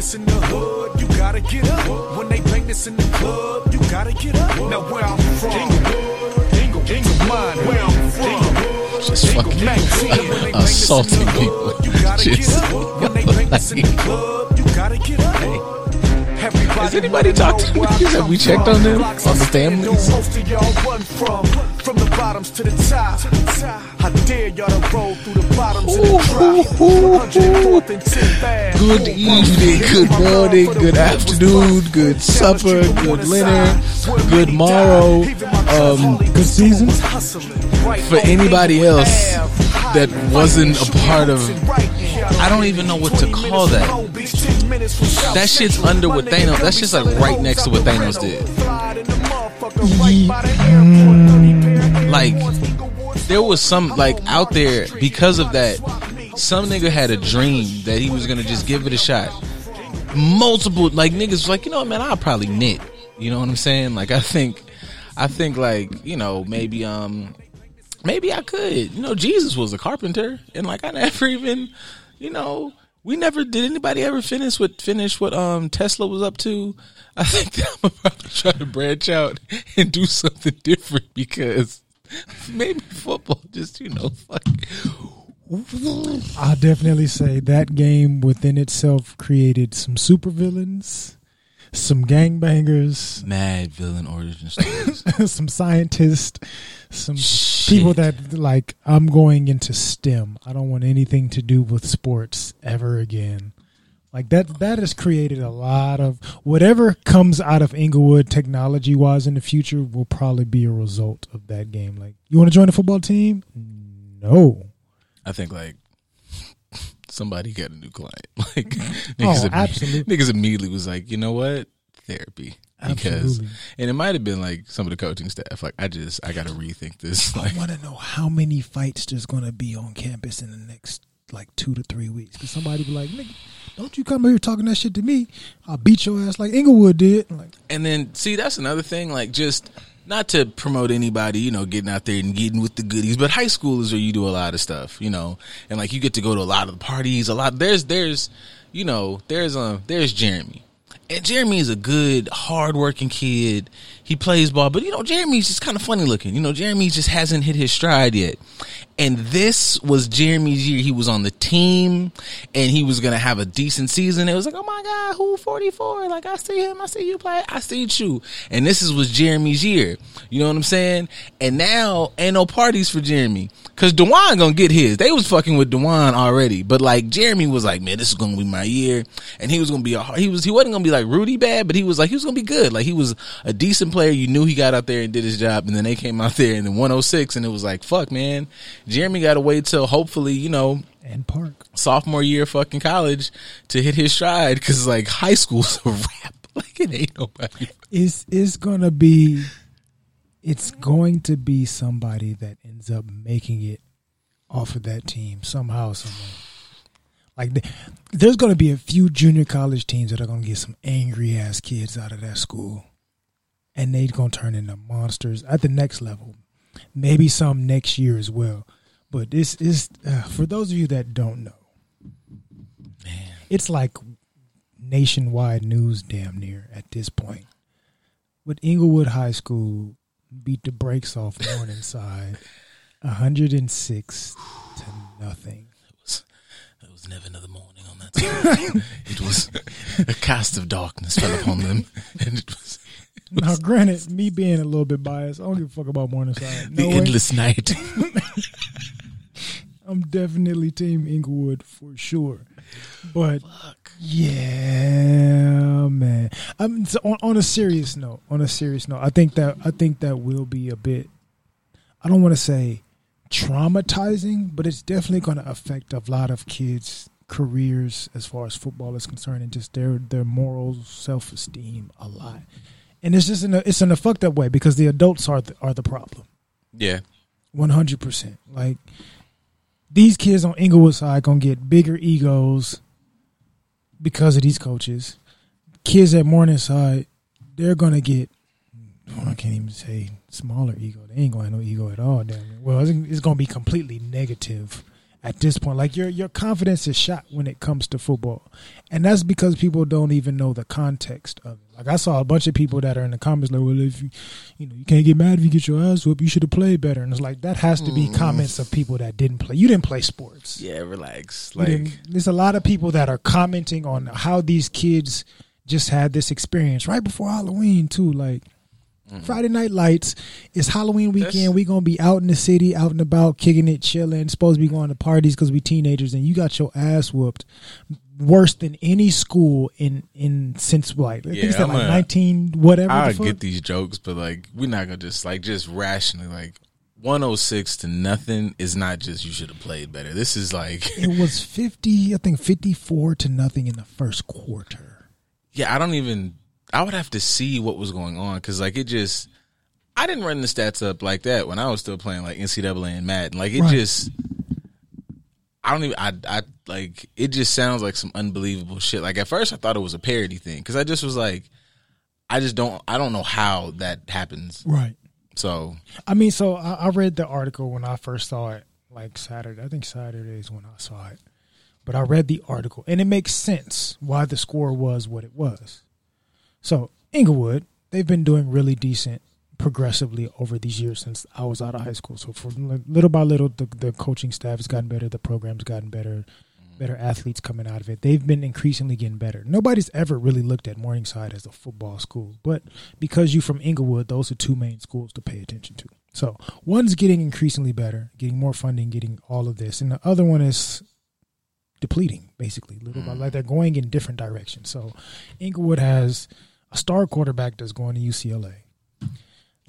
this in the hood, you gotta get up. When they bang this in the club, you gotta get up. Now where I'm from, Inglewood, Inglewood, where I'm from. Just fucking assaulting people. Just, Has anybody talked to them? Have we checked on them? On the families? Most of y'all from, from the bottoms to the top. I dare y'all to roll through the bottoms of the drop. 104th and Good evening, good morning, good afternoon, good supper, good dinner, good morrow. Um, Good season. for anybody else that wasn't a part of I don't even know what to call that. That shit's under what Thanos that shit's like right next to what Thanos did. Like there was some like out there because of that some nigga had a dream that he was gonna just give it a shot. Multiple like niggas was like, you know what man, I'll probably knit. You know what I'm saying? Like I think I think like, you know, maybe um maybe I could. You know, Jesus was a carpenter, and like I never even, you know, we never did anybody ever finish what finish what um Tesla was up to. I think I'm about to try to branch out and do something different because maybe football just you know fuck. I'll definitely say that game within itself created some supervillains, some gangbangers, Mad villain origin stories. some scientists, some Shit. people that like I'm going into STEM. I don't want anything to do with sports ever again. Like that that has created a lot of whatever comes out of Inglewood technology wise in the future will probably be a result of that game. Like you want to join the football team? No. I think like somebody got a new client. Like mm-hmm. Oh, niggas, imme- absolutely. niggas immediately was like, you know what, therapy. Because Absolutely. and it might have been like some of the coaching staff. Like I just I got to rethink this. Like I want to know how many fights there's going to be on campus in the next like two to three weeks. Because somebody be like, "Nigga, don't you come here talking that shit to me? I'll beat your ass like Inglewood did." Like, And then see that's another thing, like just not to promote anybody, you know, getting out there and getting with the goodies, but high school is where you do a lot of stuff, you know, and like you get to go to a lot of the parties, a lot there's there's you know, there's um there's Jeremy. And Jeremy is a good, hardworking kid. He plays ball, but you know, Jeremy's just kind of funny looking. You know, Jeremy just hasn't hit his stride yet. And this was Jeremy's year. He was on the team and he was going to have a decent season. It was like, oh my God, who 44? Like, I see him. I see you play. I see you. And this is, was Jeremy's year. You know what I'm saying? And now ain't no parties for Jeremy. Cause Dewan gonna get his. They was fucking with Dewan already. But like, Jeremy was like, man, this is gonna be my year. And he was gonna be a, he was, he wasn't gonna be like Rudy bad, but he was like, he was gonna be good. Like, he was a decent player. You knew he got out there and did his job. And then they came out there in the 106 and it was like, fuck, man. Jeremy gotta wait till hopefully, you know, and Park. sophomore year fucking college to hit his stride. Cause like high school's a wrap. Like, it ain't nobody. It's it's gonna be, it's going to be somebody that ends up making it off of that team somehow, somewhere. Like there's gonna be a few junior college teams that are gonna get some angry ass kids out of that school, and they're gonna turn into monsters at the next level. Maybe some next year as well. But this is uh, for those of you that don't know. It's like nationwide news, damn near at this point. With Inglewood High School beat the brakes off Morningside, hundred and six to nothing. It was it was never another morning on that it was a cast of darkness fell upon them, and it was Now, granted, me being a little bit biased, I don't give a fuck about Morningside. the way. endless night. I'm definitely Team Inglewood for sure. But yeah, man. I'm so on, on a serious note. On a serious note, I think that I think that will be a bit. I don't want to say traumatizing, but it's definitely going to affect a lot of kids' careers as far as football is concerned, and just their their moral self esteem a lot. And it's just in a, it's in a fucked up way because the adults are the, are the problem. yeah, One hundred percent. Like these kids on Inglewood side gonna get bigger egos because of these coaches. Kids at Morningside, they're gonna get. well, I can't even say smaller ego. They ain't gonna have no ego at all. Damn it. Well, it's, it's gonna be completely negative at this point. Like your your confidence is shot when it comes to football, and that's because people don't even know the context of it. Like I saw a bunch of people that are in the comments like, "Well, if you, you know, you can't get mad if you get your ass whooped. You should have played better." And it's like that has to be mm. comments of people that didn't play. You didn't play sports. Yeah, relax. Like there's a lot of people that are commenting on how these kids just had this experience right before Halloween too. Like mm-hmm. Friday Night Lights, it's Halloween weekend. That's- we gonna be out in the city, out and about, kicking it, chilling. Supposed to be going to parties because we teenagers, and you got your ass whooped worse than any school in in since like I think Yeah, it's like nineteen whatever. I the get these jokes, but like we're not gonna just like just rationally like 106 to nothing is not just you should have played better. This is like It was fifty, I think fifty four to nothing in the first quarter. yeah, I don't even I would have to see what was going on because like it just I didn't run the stats up like that when I was still playing like NCAA and Madden. Like it Right. just I don't even I I like it just sounds like some unbelievable shit. Like at first I thought it was a parody thing because I just was like I just don't I don't know how that happens. Right. So I mean, so I, I read the article when I first saw it, like Saturday. I think Saturday's when I saw it. But I read the article, and it makes sense why the score was what it was. So Inglewood, they've been doing really decent progressively over these years since I was out of high school. So for little by little, the, the coaching staff has gotten better, the program's gotten better, mm-hmm. better athletes coming out of it. They've been increasingly getting better. Nobody's ever really looked at Morningside as a football school, but because you're from Inglewood, those are two main schools to pay attention to. So one's getting increasingly better, getting more funding, getting all of this, and the other one is depleting basically little by like they're mm-hmm. going in different directions. So Inglewood has a star quarterback that's going to UCLA.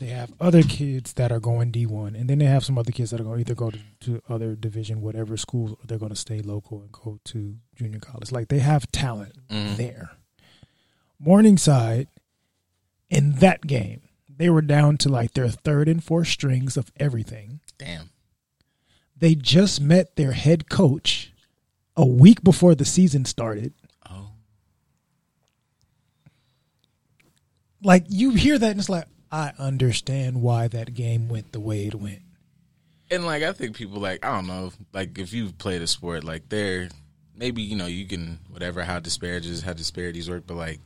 They have other kids that are going D1, and then they have some other kids that are going to either go to, to other division, whatever schools, or they're going to stay local and go to junior college. Like they have talent mm-hmm. there. Morningside, in that game, they were down to like their third and fourth strings of everything. damn. They just met their head coach a week before the season started. Oh. Like you hear that and it's like, I understand why that game went the way it went. And like I think people like I don't know like if you've played a sport like there maybe you know you can whatever how disparages how disparities work but like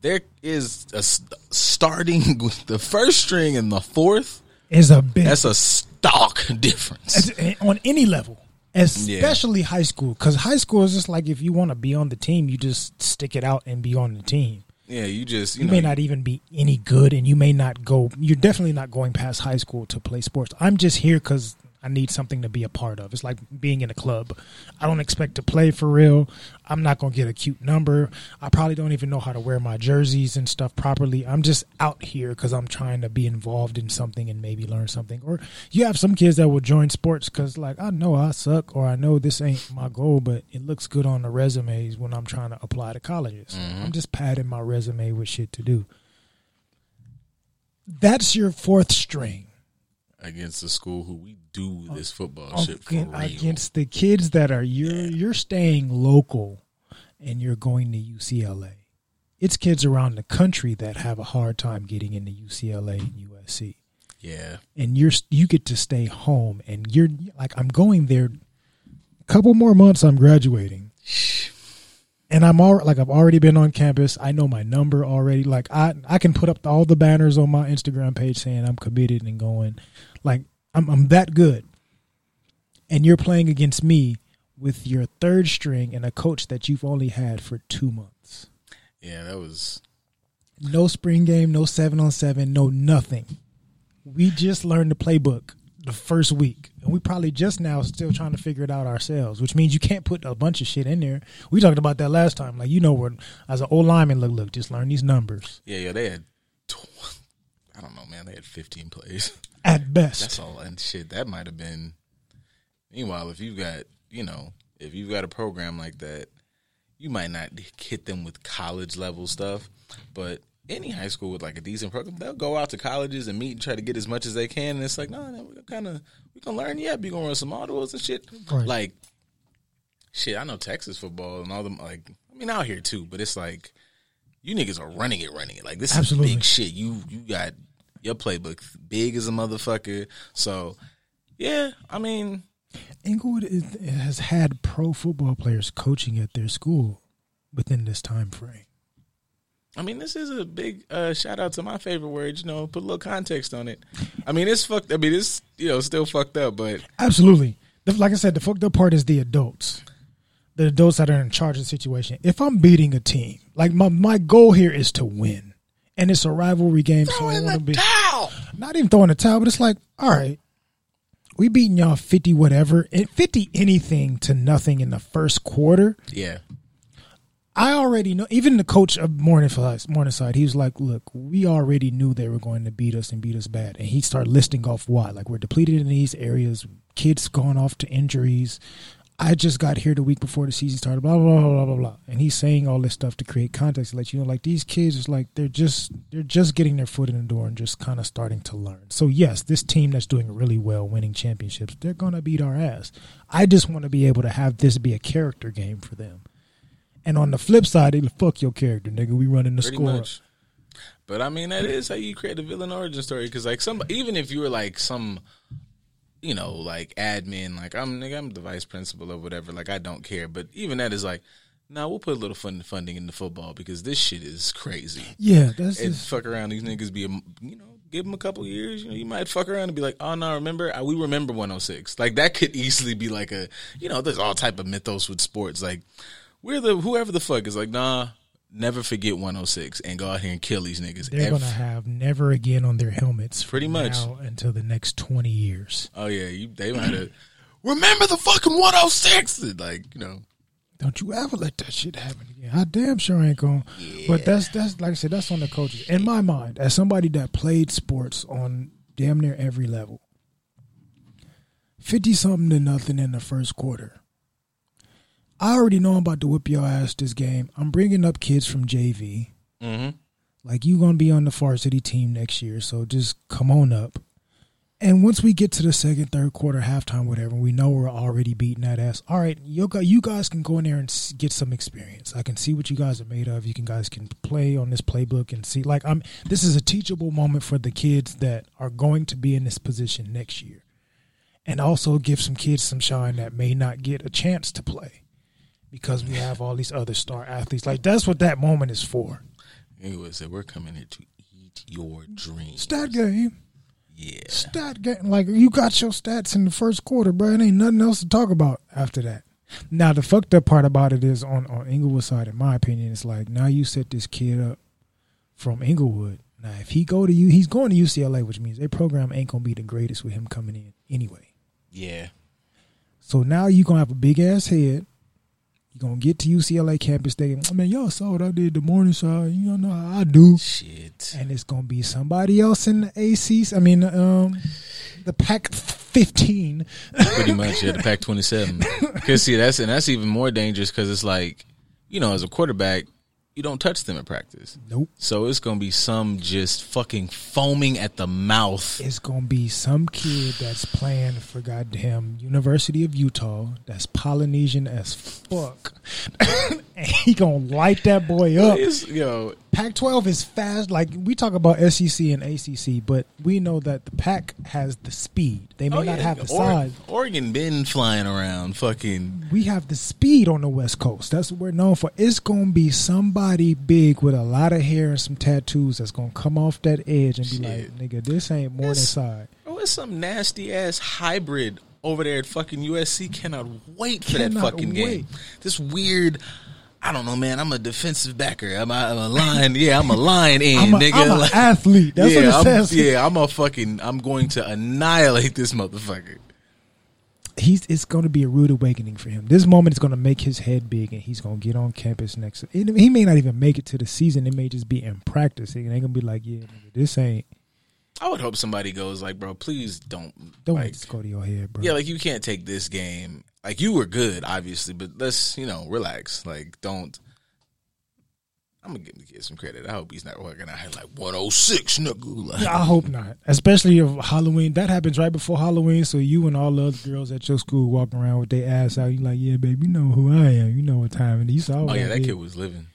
there is a starting with the first string and the fourth Is a big that's a stark difference. It's- eh, on any level, especially high school. Because high school is just like if you want to be on the team, you just stick it out and be on the team. Yeah, you just you, You know may not even be any good, and you may not go. You're definitely not going past high school to play sports. I'm just here because I need something to be a part of. It's like being in a club. I don't expect to play for real. I'm not going to get a cute number. I probably don't even know how to wear my jerseys and stuff properly. I'm just out here because I'm trying to be involved in something and maybe learn something. Or you have some kids that will join sports because, like, I know I suck or I know this ain't my goal, but it looks good on the resumes when I'm trying to apply to colleges. Mm-hmm. I'm just padding my resume with shit to do. That's your fourth string. Against the school who we do this football shit for real. against the kids that are you're you're staying local and you're going to UCLA. It's kids around the country that have a hard time getting into UCLA and USC. yeah, And you're you get to stay home and you're like I'm going there a couple more months I'm graduating. And I'm all like I've already been on campus. I know my number already. Like I I can put up all the banners on my Instagram page saying I'm committed and going. Like I'm I'm that good. And you're playing against me with your third string and a coach that you've only had for 2 months. yeah, that was No spring game, no 7 on 7, no nothing. We just learned the playbook the first week. And we probably just now still trying to figure it out ourselves, which means you can't put a bunch of shit in there. We talked about that last time. Like, you know, what as an old lineman, look, look, just learn these numbers yeah, yeah. They had tw- I don't know, man. They had 15 plays. at best. That's all. And shit, that might have been. Meanwhile, if you've got, you know, if you've got a program like that, you might not hit them with college level stuff, but any high school with like a decent program, they'll go out to colleges and meet and try to get as much as they can. And it's like, no, no we're kind of we gonna learn. Yeah, we gonna run some autos and shit. Right. Like, shit, I know Texas football and all them. Like, I mean, out here too, but it's like you niggas are running it, running it. Like this Absolutely. is big shit. You you got your playbook big as a motherfucker. So yeah, I mean, Inglewood is, has had pro football players coaching at their school within this time frame. I mean, this is a big uh, shout out to my favorite word. You know, put a little context on it. I mean, it's fucked. I mean, it's you know still fucked up, but Absolutely. Like I said, the fucked up part is the adults. The adults that are in charge of the situation. If I'm beating a team, like my, my goal here is to win. And it's a rivalry game, so I want to be towel. not even throwing a towel, but it's like, all right, we beating y'all fifty whatever, and fifty anything to nothing in the first quarter. Yeah, I already know. Even the coach of Morningside, Morningside, he was like, "Look, we already knew they were going to beat us and beat us bad." And he started listing off why. Like we're depleted in these areas, kids going off to injuries. I just got here the week before the season started. Blah blah blah blah blah blah. And he's saying all this stuff to create context, to let you know, like these kids is like they're just they're just getting their foot in the door and just kind of starting to learn. So yes, this team that's doing really well, winning championships, they're gonna beat our ass. I just want to be able to have this be a character game for them. And on the flip side, they fuck your character, nigga. We running the pretty score. much. But I mean, that is how you create a villain origin story. Because like some, even if you were like some, you know, like admin, like I'm, nigga, I'm the vice principal or whatever. Like I don't care. But even that is like, nah, we'll put a little fun funding into football because this shit is crazy. Yeah, that's And just, fuck around, these niggas be, you know, give them a couple years. You know, you might fuck around and be like, oh no, remember? I, we remember 106. Like that could easily be like a, you know, there's all type of mythos with sports. Like we're the whoever the fuck is like, nah, never forget 106 and go out here and kill these niggas. they're gonna have never again on their helmets. Pretty much. until the next twenty years. oh yeah, you, they might have. remember the fucking 106? And, Like you know, Don't you ever let that shit happen again. I damn sure ain't going. But that's that's like I said, that's on the coaches. In my mind, as somebody that played sports on damn near every level, fifty something to nothing in the first quarter. I already know I'm about to whip your ass this game. I'm bringing up kids from JV. mm-hmm. Like you gonna be on the varsity team next year, so just come on up. And once we get to the second, third quarter, halftime, whatever, we know we're already beating that ass. All right, you gu- you guys can go in there and get some experience. I can see what you guys are made of. You can guys can play on this playbook and see. Like I'm, this is a teachable moment for the kids that are going to be in this position next year, and also give some kids some shine that may not get a chance to play because we have all these other star athletes. Like that's what that moment is for. Anyway, said uh, we're coming here to eat your dreams. Stat game. Yeah, stat game. Like you got your stats in the first quarter, bro. It ain't nothing else to talk about after that. Now the fucked up part about it is on on Inglewood side, in my opinion, it's like now you set this kid up from Inglewood. Now if he go to you, he's going to UCLA, which means their program ain't gonna be the greatest with him coming in anyway. yeah. So now you're gonna have a big ass head. You gonna get to UCLA campus thinking, I mean, y'all saw what I did the Morningside. You don't know how I do. Shit. and it's gonna be somebody else in the ACs. I mean, um, the Pac fifteen. Pretty much, yeah. The Pac twenty seven. Because see, that's and that's even more dangerous because it's like, you know, as a quarterback, you don't touch them in practice. Nope. So it's gonna be some just fucking foaming at the mouth. It's gonna be some kid that's playing for goddamn University of Utah. That's Polynesian as fuck, and he gonna light that boy up. It's, yo, Pac-12 is fast. Like we talk about SEC and ACC, but we know that the Pac has the speed. They may oh, not yeah, have the Oregon, size. Oregon been flying around, fucking. we have the speed on the West Coast. That's what we're known for. It's gonna be somebody big with a lot of hair and some tattoos that's gonna come off that edge and be Shit. like, "Nigga, this ain't more than side." Oh, it's some nasty ass hybrid over there at fucking USC. Cannot wait for that fucking wait. game. This weird. I don't know, man. I'm a defensive backer. I'm a, I'm a line. Yeah, I'm a line in, I'm, a, nigga. I'm an Like- athlete. That's yeah, what it I'm, says. yeah, I'm a fucking. I'm going to annihilate this motherfucker. He's it's gonna be a rude awakening for him. This moment is gonna make his head big, and he's gonna get on campus next. It, he may not even make it to the season. It may just be in practice. And they're gonna be like, "Yeah, nigga, this ain't." I would hope somebody goes like, bro, please don't. Don't like, let this go to your head, bro. yeah, like you can't take this game. Like you were good, obviously, but let's you know relax. Like don't. I'm gonna give the kid some credit. I hope he's not working out like 106, nigga. Like, I hope not. Especially if Halloween. That happens right before Halloween. So you and all the other girls at your school walking around with their ass out. You like, yeah, baby, you know who I am. You know what time it is. Oh yeah, that kid was living.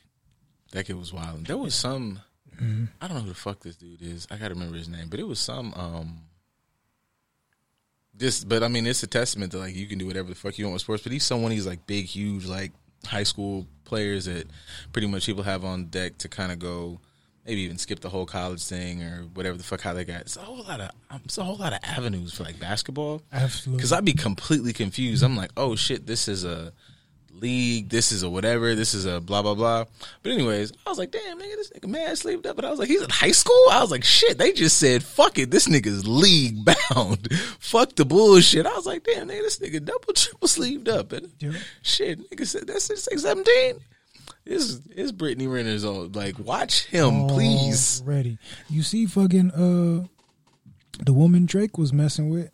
That kid was wild. There was some. Mm-hmm. I don't know who the fuck this dude is. I gotta remember his name, but it was some. um Just, but I mean, it's a testament to like you can do whatever the fuck you want with sports. But he's someone he's like big, huge, like high school players that pretty much people have on deck to kind of go, maybe even skip the whole college thing or whatever the fuck how they got. It's a whole lot of, um, it's a whole lot of avenues for like basketball. Absolutely. Because I'd be completely confused. I'm like, oh shit, this is a league, this is a whatever, this is a blah blah blah. But anyways, I was like, damn nigga, this nigga mad sleeved up. But I was like, he's in high school. I was like, shit, they just said, fuck it, this nigga's league bound. fuck the bullshit. I was like, damn nigga, this nigga double triple sleeved up. And Yeah. shit, nigga said that's six seventeen. It's it's Brittany Renner's old. Like, watch him, please. Ready. You see, fucking uh, the woman Drake was messing with.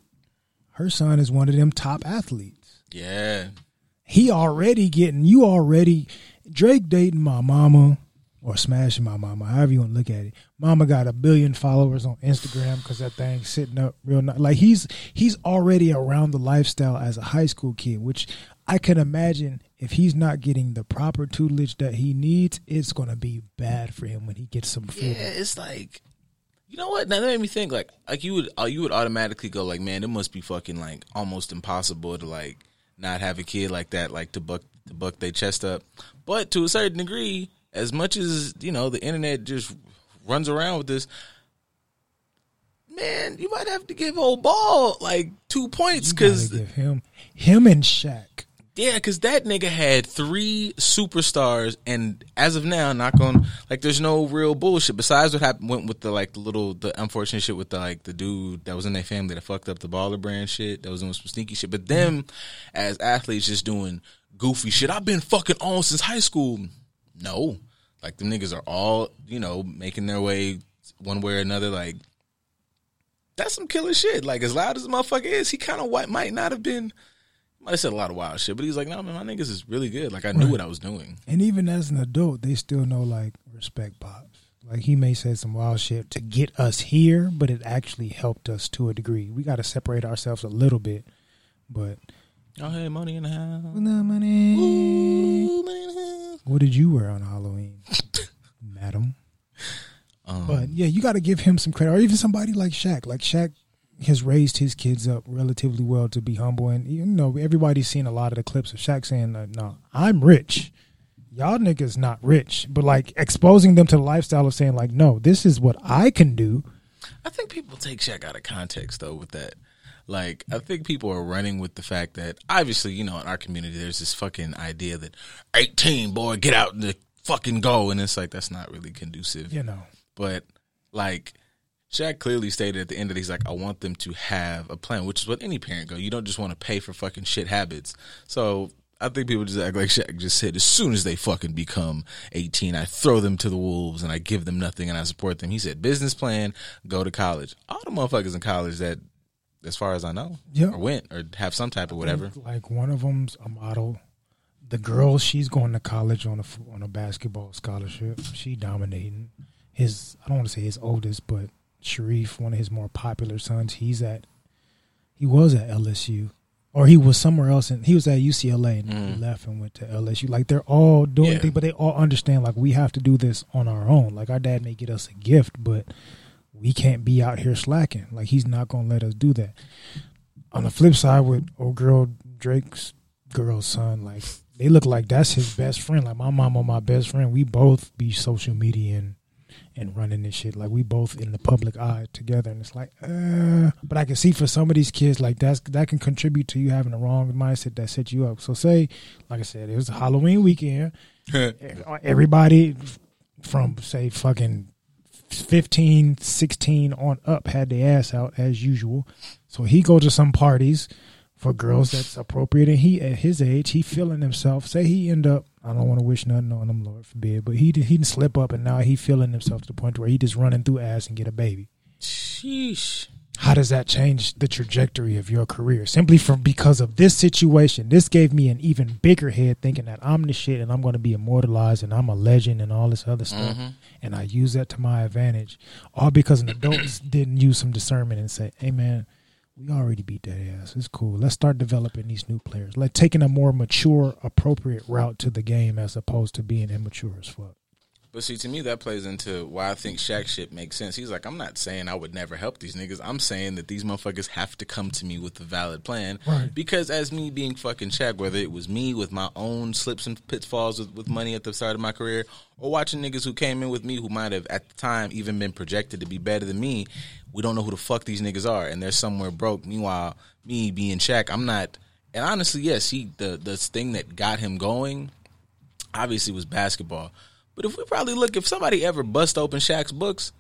Her son is one of them top athletes. Yeah. He already getting you already. Drake dating my mama or smashing my mama, however you want to look at it. Mama got a billion followers on Instagram because that thing sitting up real nice. Like he's he's already around the lifestyle as a high school kid, which I can imagine if he's not getting the proper tutelage that he needs, it's gonna be bad for him when he gets some. Yeah, it's like, you know what? Now that made me think. Like, like you would, uh, you would automatically go like, man, it must be fucking like almost impossible to like not have a kid like that, like to buck to buck their chest up. But to a certain degree, as much as you know, the internet just runs around with this. Man, you might have to give old ball like two points because give him him and Shaq. Yeah, because that nigga had three superstars, and as of now, not going like there's no real bullshit. Besides what happened went with the like the little the unfortunate shit with the like the dude that was in their family that fucked up the baller brand shit that was doing some sneaky shit. But them as athletes just doing goofy shit. I've been fucking on since high school. No, like the niggas are all you know making their way one way or another. Like that's some killer shit. Like as loud as the motherfucker is, he kind of might not have been. Have said a lot of wild shit, but he's like, no, man, my niggas is really good. Like I knew Right. what I was doing. And even as an adult, they still know like respect pops. Like he may say some wild shit to get us here, but it actually helped us to a degree. We got to separate ourselves a little bit, but Oh, hey, money in the house. no money. Ooh, money in the house. What did you wear on Halloween, madam? Um, But yeah, you got to give him some credit, or even somebody like Shaq. Like Shaq has raised his kids up relatively well to be humble, and you know everybody's seen a lot of the clips of Shaq saying, "No, I'm rich." Y'all niggas not rich, but like exposing them to the lifestyle of saying like, no, this is what I can do. I think people take Shaq out of context though with that. Like, I think people are running with the fact that obviously, you know, in our community, there's this fucking idea that 18, boy, get out and fucking go. And it's like, that's not really conducive. You know, But like Shaq clearly stated at the end that he's like, I want them to have a plan, which is what any parent go. You don't just want to pay for fucking shit habits. So I think people just act like Shaq just said, as soon as they fucking become 18, I throw them to the wolves and I give them nothing and I support them. He said, business plan, go to college. All the motherfuckers in college that, as far as I know, Yeah. or went or have some type of whatever. Like one of them's a model. The girl, she's going to college on a on a basketball scholarship. She dominating. His I don't want to say his oldest, but Shareef, one of his more popular sons, he's at. He was at LSU, or he was somewhere else, and he was at UCLA and he mm. left and went to LSU. Like they're all doing Yeah. things, but they all understand like we have to do this on our own. Like our dad may get us a gift, but we can't be out here slacking. Like he's not gonna let us do that on the flip side with old girl Drake's girl's son, like they look like that's his best friend. Like my mom and my best friend, we both be social media and and running this shit. Like we both in the public eye together, and it's like, uh. But I can see for some of these kids, like that's that can contribute to you having a wrong mindset that set you up. So say, like I said, it was a Halloween weekend. Everybody from say fucking 15, 16 on up had their ass out as usual. So he go to some parties for girls that's appropriate, and he at his age he feeling himself. Say he end up, I don't want to wish nothing on him, Lord forbid, but he he didn't slip up, and now he feeling himself to the point where he just running through ass and get a baby. Sheesh. How does that change the trajectory of your career? Simply from because of this situation, this gave me an even bigger head thinking that I'm the shit and I'm going to be immortalized and I'm a legend and all this other stuff. Mm-hmm. And I use that to my advantage, all because an adult didn't use some discernment and say, "Hey, man, we already beat that ass. It's cool. Let's start developing these new players. Like taking a more mature, appropriate route to the game as opposed to being immature as fuck." But see, to me, that plays into why I think Shaq shit makes sense. He's like, I'm not saying I would never help these niggas. I'm saying that these motherfuckers have to come to me with a valid plan. Right. Because as me being fucking Shaq, whether it was me with my own slips and pitfalls with, with money at the start of my career, or watching niggas who came in with me who might have at the time even been projected to be better than me, we don't know who the fuck these niggas are, and they're somewhere broke. Meanwhile, me being Shaq, I'm not. And honestly, yes, he the the thing that got him going obviously was basketball. But if we probably look, if somebody ever bust open Shaq's books,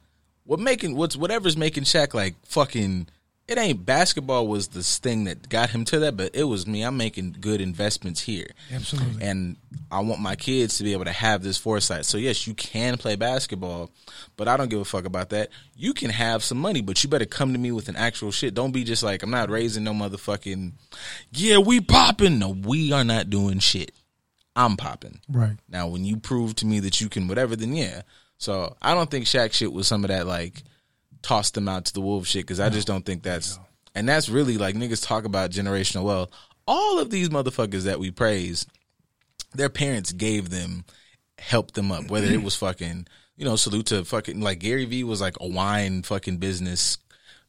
what making what's whatever's making Shaq like fucking it ain't basketball was the thing that got him to that, but it was me. I'm making good investments here. Absolutely. And I want my kids to be able to have this foresight. So yes, you can play basketball, but I don't give a fuck about that. You can have some money, but you better come to me with an actual shit. Don't be just like I'm not raising no motherfucking yeah, we popping. No, we are not doing shit. I'm popping. Right. Now, when you prove to me that you can whatever, then yeah. So I don't think Shaq shit was some of that like toss them out to the wolves shit because I just don't think that's and that's really like niggas talk about generational wealth. All of these motherfuckers that we praise, their parents gave them, helped them up. Whether it was fucking, you know, salute to fucking like Gary Vee was like a wine fucking business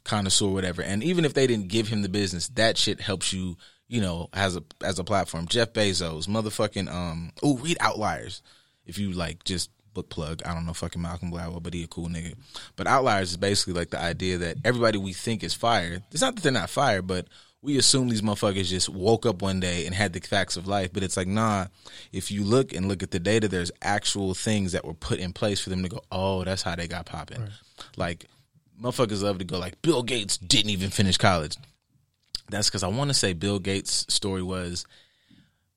connoisseur, whatever. And even if they didn't give him the business, that shit helps you, you know, as a as a platform. Jeff Bezos, motherfucking um, oh, read Outliers if you like just book plug. I don't know fucking Malcolm Gladwell, but he a cool nigga. But Outliers is basically like the idea that everybody we think is fired. It's not that they're not fired, but we assume these motherfuckers just woke up one day and had the facts of life. But it's like, nah, if you look and look at the data, there's actual things that were put in place for them to go, oh, that's how they got popping. Like, motherfuckers love to go, like, Bill Gates didn't even finish college. That's because I want to say Bill Gates' story was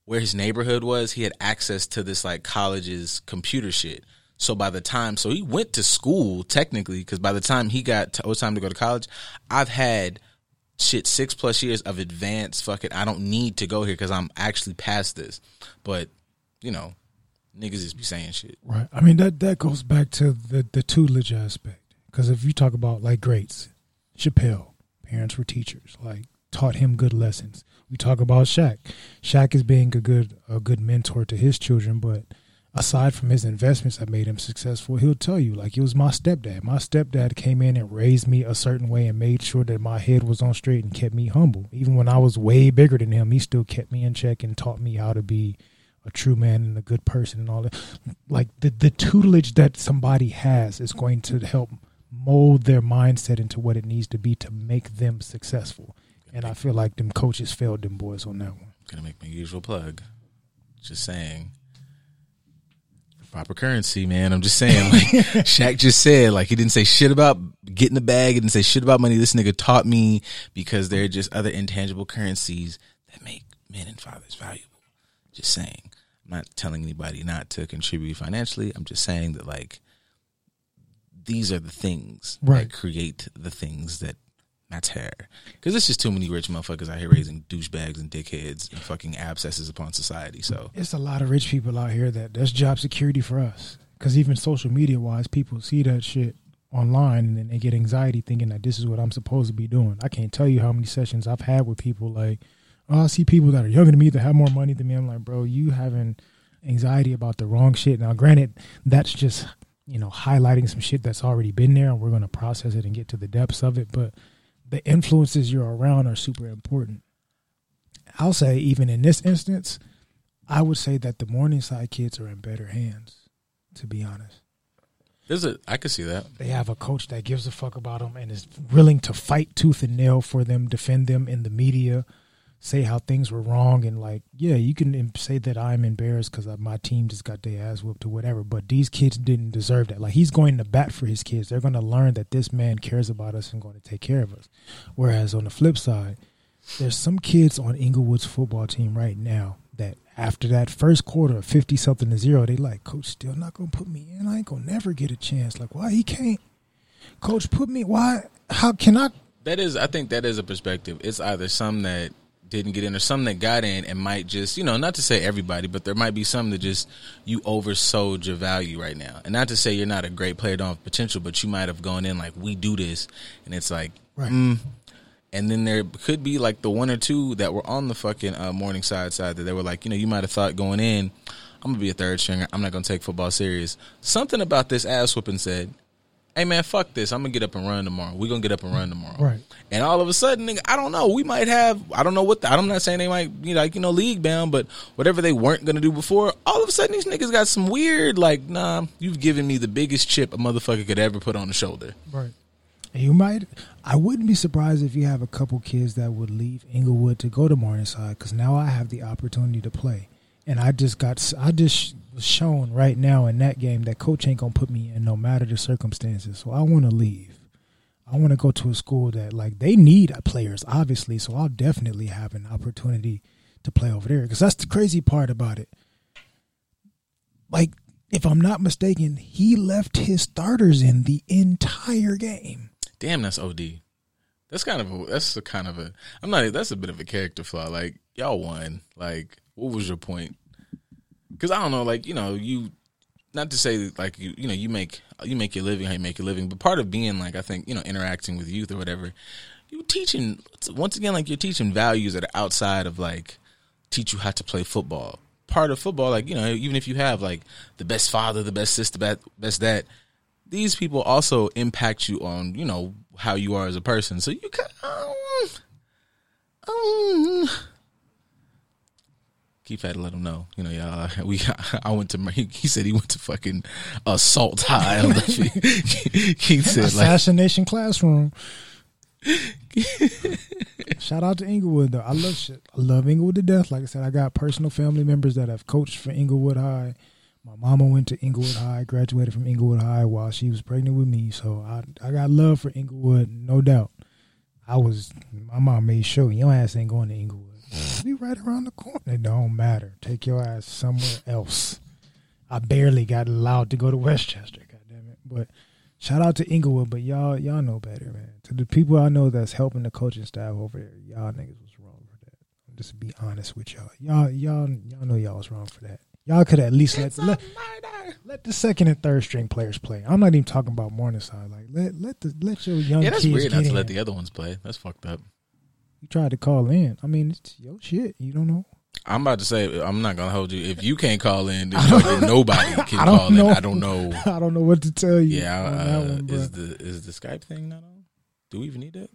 where his neighborhood was, he had access to this like college's computer shit. So by the time, so he went to school technically, because by the time he got to, it was time to go to college, I've had shit six plus years of advanced fucking. I don't need to go here because I'm actually past this. But you know, niggas just be saying shit. Right. I mean that that goes back to the the tutelage aspect. Because if you talk about like greats, Chappelle, parents were teachers, like taught him good lessons. We talk about Shaq. Shaq is being a good a good mentor to his children, but aside from his investments that made him successful, he'll tell you like it was my stepdad. My stepdad came in and raised me a certain way and made sure that my head was on straight and kept me humble. Even when I was way bigger than him, he still kept me in check and taught me how to be a true man and a good person and all that. Like the the tutelage that somebody has is going to help mold their mindset into what it needs to be to make them successful. And I feel like them coaches failed them boys on that one. Gonna make my usual plug. Just saying. Proper currency, man. I'm just saying. Like Shaq just said, like he didn't say shit about getting the bag. He didn't say shit about money. This nigga taught me because they're just other intangible currencies that make men and fathers valuable. Just saying. I'm not telling anybody not to contribute financially. I'm just saying that like these are the things Right. that create the things that matter. Because it's just too many rich motherfuckers out here raising douchebags and dickheads and fucking abscesses upon society. So It's a lot of rich people out here that that's job security for us. Because even social media wise, people see that shit online and then they get anxiety thinking that this is what I'm supposed to be doing. I can't tell you how many sessions I've had with people like, oh, I see people that are younger than me that have more money than me. I'm like, bro, you having anxiety about the wrong shit. Now, granted, that's just you know highlighting some shit that's already been there, and we're gonna process it and get to the depths of it. But the influences you're around are super important. I'll say, even in this instance, I would say that the Morningside kids are in better hands. To be honest, there's a I could see that. they have a coach that gives a fuck about them and is willing to fight tooth and nail for them, defend them in the media, say how things were wrong, and like, yeah, you can say that I'm embarrassed because my team just got their ass whooped or whatever. But these kids didn't deserve that. Like, he's going to bat for his kids. They're going to learn that this man cares about us and going to take care of us. Whereas on the flip side, there's some kids on Inglewood's football team right now that after that first quarter of 50 something to zero, they like, Coach still not going to put me in. I ain't going to never get a chance. Like, why he can't? Coach, put me. Why? How can I? That is, I think that is a perspective. It's either some that didn't get in or some that got in and might just, you know, not to say everybody, but there might be some that just you oversold your value right now. And not to say you're not a great player, don't have potential, but you might have gone in like, we do this. And it's like, Right. mm. and then there could be like the one or two that were on the fucking uh, Morningside side that they were like, you know, you might have thought going in, I'm gonna be a third stringer. I'm not gonna take football serious. Something about this ass whooping said, "Hey man, fuck this. I'm gonna get up and run tomorrow. We gonna get up and run tomorrow." Right. And all of a sudden, nigga, I don't know. We might have. I don't know what. The, I'm not saying they might, you know, like you know, league bound, but whatever they weren't gonna do before, all of a sudden these niggas got some weird. Like, nah, you've given me the biggest chip a motherfucker could ever put on the shoulder. Right. You might. I wouldn't be surprised if you have a couple kids that would leave Inglewood to go to Morningside because now I have the opportunity to play, and I just got. I just was shown right now in that game that coach ain't gonna put me in no matter the circumstances. So I want to leave. I want to go to a school that like they need players, obviously. So I'll definitely have an opportunity to play over there because that's the crazy part about it. Like, if I'm not mistaken, he left his starters in the entire game. Damn, that's OD. That's kind of a. That's a kind of a. I'm not. That's a bit of a character flaw. Like y'all won. Like, what was your point? Because I don't know. Like you know, you. Not to say that like you. You know, you make you make your living how you make your living. But part of being like I think you know interacting with youth or whatever, you teaching once again like you're teaching values that are outside of like teach you how to play football. Part of football, like you know, even if you have like the best father, the best sister, best, best dad, these people also impact you on you know how you are as a person. So you can um, um Keith had to let him know. You know, y'all. We I went to he, he said he went to fucking assault high. Keith said like Assassination classroom. Shout out to Inglewood though. I love shit. I love Inglewood to death. Like I said, I got personal family members that have coached for Inglewood High. My mama went to Inglewood High, graduated from Inglewood High while she was pregnant with me. So I I got love for Inglewood, no doubt. I was my mom made sure your ass ain't going to Inglewood. Be right around the corner. It don't matter. Take your ass somewhere else. I barely got allowed to go to Westchester. God damn it! But shout out to Inglewood. But y'all y'all know better, man. To the people I know that's helping the coaching staff over there, y'all niggas was wrong for that. I'm just be honest with y'all. Y'all y'all y'all know y'all was wrong for that. Y'all could at least let, let let the second and third string players play. I'm not even talking about Morningside. Like let let the let your young yeah, that's kids weird get not to in. let the other ones play. That's fucked up. You tried to call in. I mean, it's your shit. You don't know. I'm about to say I'm not gonna hold you. If you can't call in, then nobody can I call know. in. I don't know. I don't know what to tell you. Yeah, uh, one, is the is the Skype thing not on? Do we even need that?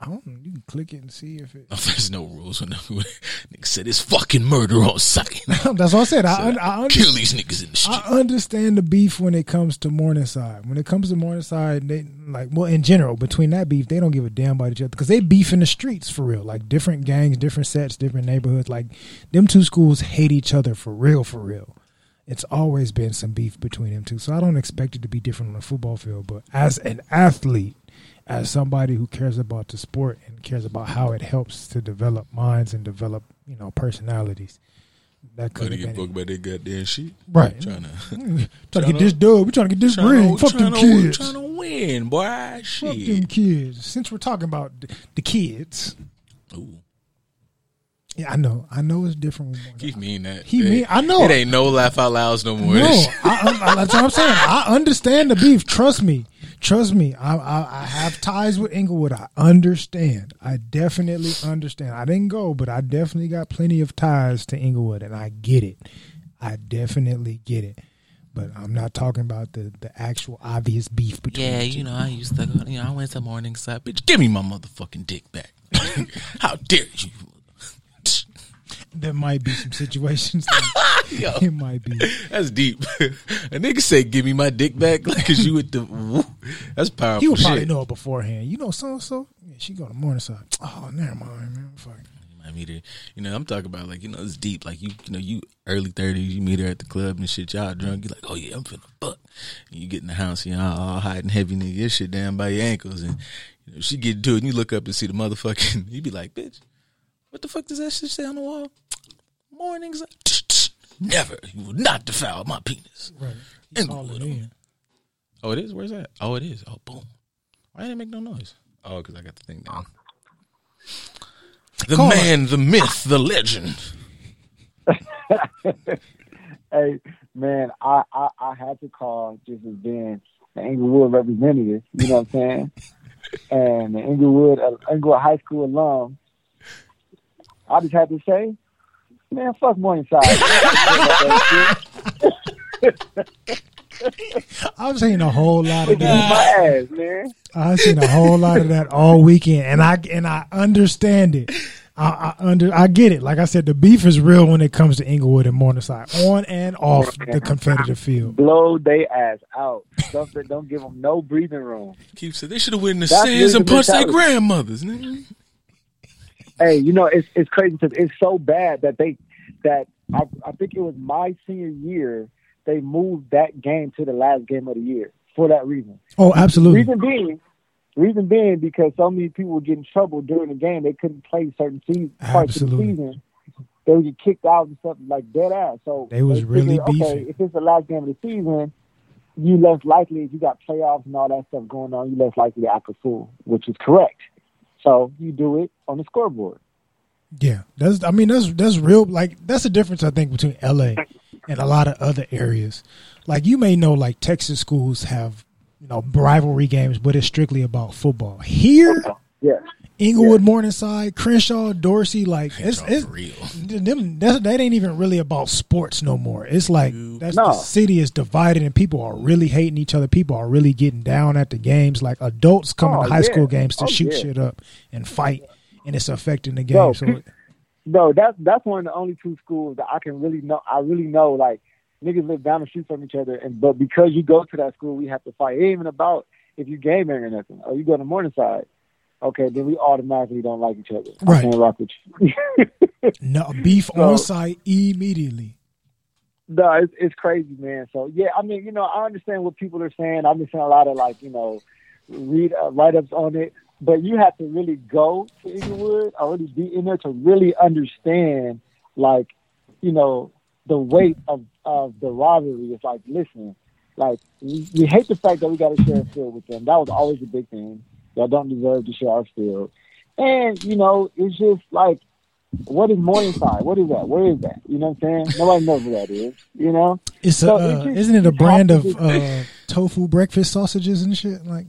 I don't. You can click it and see if it. No, there's no rules. When nigga said it's fucking murder on site. That's what I said. I, un- I, un- Kill these niggas in the street. I understand the beef when it comes to Morningside. When it comes to Morningside, they like well in general between that beef, they don't give a damn about each other because they beef in the streets for real. Like different gangs, different sets, different neighborhoods. Like them two schools hate each other for real, for real. It's always been some beef between them two, so I don't expect it to be different on the football field. But as an athlete, as somebody who cares about the sport and cares about how it helps to develop minds and develop you know personalities, that could have get been booked by that goddamn shit. right. Trying to trying to get this dub. We're trying to get this ring. Fuck them kids. Trying to win, boy. Fuck them kids. Since we're talking about the, kids, Ooh, yeah, I know. I know it's different. Keep mean that. He It- mean- I know. It ain't no laugh out louds no more. No, I, I, that's what I'm saying. I understand the beef. Trust me. Trust me. I, I, I have ties with Inglewood. I understand. I definitely understand. I didn't go, but I definitely got plenty of ties to Inglewood, and I get it. I definitely get it. But I'm not talking about the, the actual obvious beef between. Yeah, you know, I used to go, you know, I went to Morningside. Bitch, give me my motherfucking dick back. How dare you? There might be some situations. Yo, it might be. that's deep. A nigga say, give me my dick back, like, cause you with the, that's powerful You would probably shit. know it beforehand. You know so and so. Yeah, she go to Morningside. Oh, never mind, man. Fuck. You might meet her. You know, I'm talking about like you know it's deep. Like you, you know, you early thirties, you meet her at the club and shit. Y'all drunk. You're like, oh yeah, I'm finna fuck. And you get in the house, you know, all hiding heavy nigga, your shit down by your ankles, and you know she get to it, and you look up and see the motherfucking. You be like, bitch, what the fuck does that shit say on the wall? Mornings, never. You will not defile my penis. Right. And Call it in. Oh, it is. Where's that? Oh, it is. Oh, boom. Why didn't it make no noise? Oh, because I got the thing down. The Call man, the myth, the legend. hey man, I, I I had to call just as being the Inglewood representative. You know what I'm saying? and the Inglewood uh, Inglewood High School alum. I just had to say, Man, fuck Morningside. I've seen a whole lot of that. my ass, man. I've seen a whole lot of that all weekend, and I and I understand it. I, I under I get it. Like I said, the beef is real when it comes to Inglewood and Morningside, on and off the competitive field. Blow they ass out. Stuff that don't give them no breathing room. Keep said they should have went in the That's sands and punched their grandmothers. nigga. Hey, you know it's it's crazy because it's so bad that they that I I think it was my senior year they moved that game to the last game of the year for that reason. Oh, absolutely. Reason being, reason being because so many people would get in trouble during the game. They couldn't play certain season, parts of the season. They would get kicked out and stuff like dead ass. So They was really figured, Okay, beefing. if it's the last game of the season, you less likely if you got playoffs and all that stuff going on, you less likely to act a fool, which is correct. So you do it on the scoreboard. Yeah, that's. I mean, that's that's real. Like that's the difference I think between L.A. and a lot of other areas. Like you may know, like Texas schools have you know rivalry games, but it's strictly about football. Here, Yeah. Inglewood, Morningside, Crenshaw, Dorsey, like it's Y'all it's for real. them. That, that ain't even really about sports no more. It's like that's No. the city is divided and people are really hating each other. People are really getting down at the games. Like adults coming Oh, to high yeah. school games to Oh, shoot yeah. shit up and fight, and it's affecting the No, game. So No, that's that's one of the only two schools that I can really know. I really know like niggas live down the street from each other, and but because you go to that school, we have to fight. It ain't even about if you're game or nothing. Or you go to Morningside, okay, then we automatically don't like each other. Right. I can't rock with you. no beef So- on site immediately. no, it's it's crazy, man. So yeah, I mean, you know, I understand what people are saying. I've been seeing a lot of like, you know, read uh, write ups on it, but you have to really go to Inglewood or really be in there to really understand, like, you know, the weight of of the rivalry. It's like, listen, like we, we hate the fact that we got to share a field with them. That was always a big thing. Y'all don't deserve to share our field, and you know, it's just like what is Morningside? What is that? Where is that? You know what I'm saying? Nobody knows where that is. You know? It's a, So uh, it just- isn't it a brand of uh, tofu breakfast sausages and shit? Like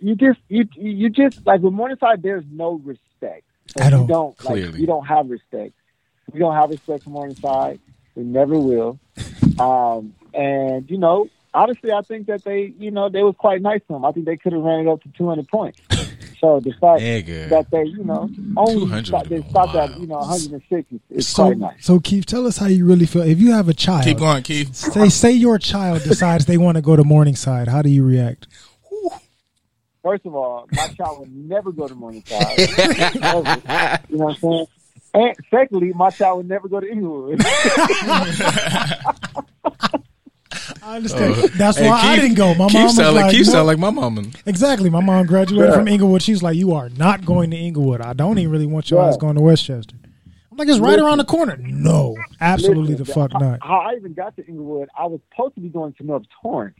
You just you you just like with Morningside. There's no respect. So At all. you don't like Clearly. you don't have respect. We don't have respect for Morningside. We never will. Um, and you know, honestly, I think that they you know they was quite nice to him. I think they could have ran it up to 200 points. So the fact Nigga. that they you know only 200 stop, they would've stopped at you know 106 is, is so. quite nice. So Keith, tell us how you really feel. If you have a child, Keep going, Keith. say say your child decides they want to go to Morningside. How do you react? First of all, my child would never go to Morningside. Ever. You know what I'm saying? And secondly, my child would never go to Inglewood. I understand. Oh. That's Oh. Hey, why I didn't go. My Keith mom was sound like, like, Keith sound like my mom. exactly. My mom graduated Yeah. from Inglewood. She's like, "You are not going to Inglewood. I don't even really want your Yeah. ass going to Westchester." I'm like, "It's right around the corner." No, absolutely Listen, the fuck how, not. How I even got to Inglewood, I was supposed to be going to North Torrance,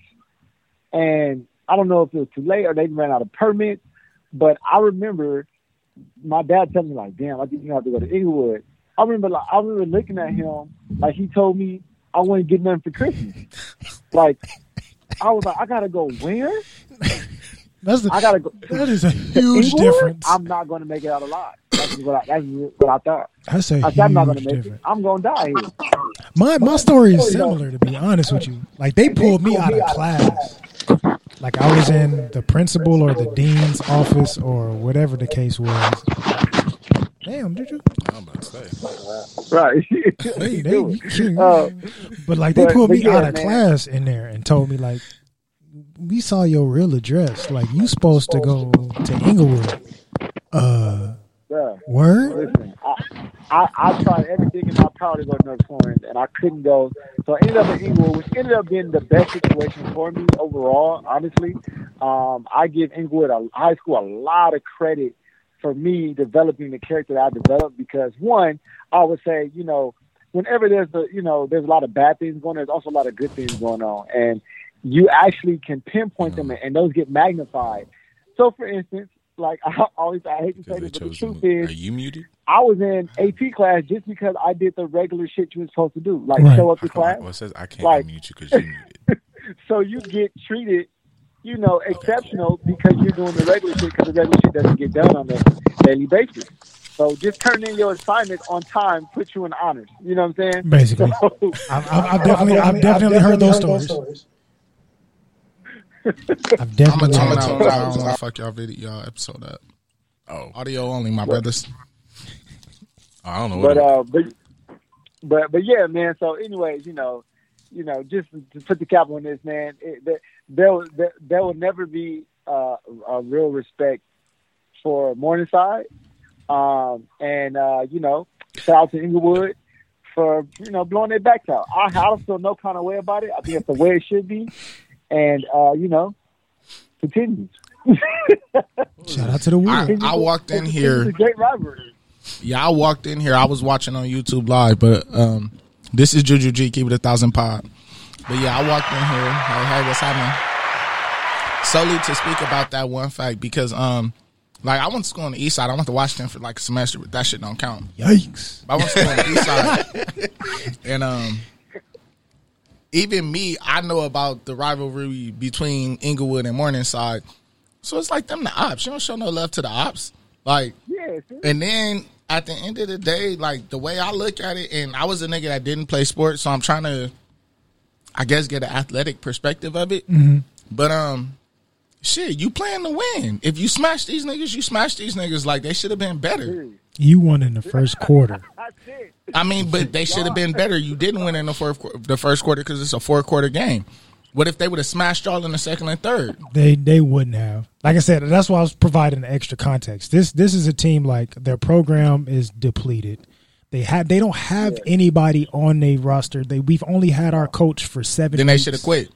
and I don't know if it was too late or they ran out of permits. But I remember my dad telling me like, "Damn, I think you have to go to Inglewood." I remember, like, I remember looking at him like he told me I wouldn't get nothing for Christmas. Like, I was like, "I gotta go where? That's the, I gotta go." that is a huge Inglewood? difference. I'm not going to make it out alive. That's what I, that's what I thought. That's a I said, I'm not going huge to make it. difference. I'm going to die here. My my story is similar to be honest with you. Like they pulled me out of class. Like I was in the principal or the dean's office or whatever the case was. Damn, did you? I'm about to say. Right. They, they, do it. Uh, but like they but- pulled me yeah, out of man. class in there and told me like, we saw your real address. Like you supposed to go to Inglewood. Uh, yeah. word? Listen, I, I, I tried everything in my power to go to North Torrance, and I couldn't go. So I ended up in Inglewood, which ended up being the best situation for me overall, honestly. Um, I give Inglewood a, high school a lot of credit for me developing the character that I developed because, one, I would say, you know, whenever there's a, you know, there's a lot of bad things going on, there's also a lot of good things going on. And you actually can pinpoint them, mm-hmm. and those get magnified. So, for instance, like I always, I hate to say this, but the truth is, Are you muted? I was in AP class just because I did the regular shit you were supposed to do, like Right. show up to class. Well, it says I can't Like- unmute you because you muted. So you get treated, you know, exceptional because you're doing the regular shit because the regular shit doesn't get done on a daily basis. So just turn in your assignment on time, put you in honors. You know what I'm saying? Basically. So, I've, I've, I've definitely, I've definitely heard those stories. I've I'm definitely gonna heard tune those. out. I don't fuck y'all video, y'all episode up. Oh, Audio only, my brothers. I don't know. What but uh, but but but yeah, man. So, anyways, you know, you know, just to put the cap on this, man. It, there, there, will- there, there will never be uh, a real respect for Morningside, um, and uh, you know, shout out to Inglewood for you know blowing their backs out. I, I don't feel no kind of way about it. I think it's the way it should be, and uh, you know, continues. Shout out to the I, world. I walked in It's here. a great rivalry. Yeah, I walked in here. I was watching on YouTube live, but um, this is Juju G. Keep it a thousand pod. But yeah, I walked in here. Hey, hey, what's happening? Solely to speak about that one fact because um, like I went to school on the east side. I went to Washington for like a semester, but that shit don't count. Yikes. I went to school on the east side, and um, even me, I know about the rivalry between Inglewood and Morningside. So it's like them the ops. You don't show no love to the ops. Like Yeah, and then at the end of the day, like the way I look at it, and I was a nigga that didn't play sports, so I'm trying to, I guess, get an athletic perspective of it. But um, shit, you playing to win. If you smash these niggas, you smash these niggas. Like they should have been better. You won in the first quarter. That's it. I mean, but they should have been better. You didn't win in the fourth, the first quarter because it's a four quarter game. What if they would have smashed y'all in the second and third? They they wouldn't have. Like I said, that's why I was providing the extra context. This this is a team like their program is depleted. They have they don't have anybody on their roster. They we've only had our coach for seven. Then they should have quit.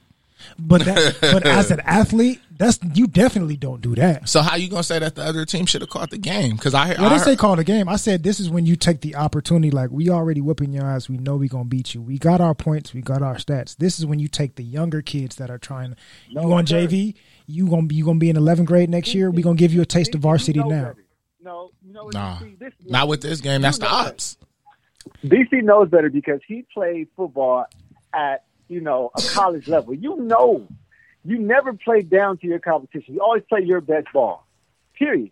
But that, but as an athlete, that's you definitely don't do that. So how you gonna say that the other team should have caught the game? Because I, When I I say call the game, I said this is when you take the opportunity. Like we already whooping your ass. We know we gonna beat you. We got our points. We got our stats. This is when you take the younger kids that are trying. You on sir. JV? You gonna be you gonna be in 11th grade next year? We gonna give you a taste of You varsity know now. better. No, you know? Nah, DC, this, not with this game. That's You the know better. ops. DC knows better because he played football at you know a college level. You know, you never play down to your competition. You always play your best ball. Period.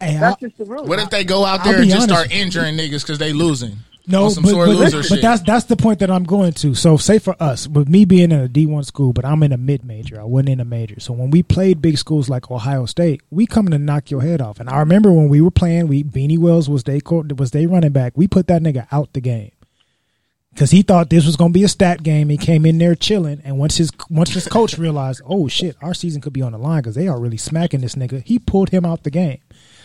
Hey, I- That's just the rule. What if they go out there and just honest. start injuring niggas because they losing? No, On but, but, but that's that's the point that I'm going to. So, say for us, with me being in a D1 school, but I'm in a mid major, I wasn't in a major. So when we played big schools like Ohio State, we coming to knock your head off. And I remember when we were playing, we Beanie Wells was they was they running back. We put that nigga out the game because he thought this was going to be a stat game. He came in there chilling, and once his once his coach realized, oh shit, our season could be on the line because they are really smacking this nigga. He pulled him out the game.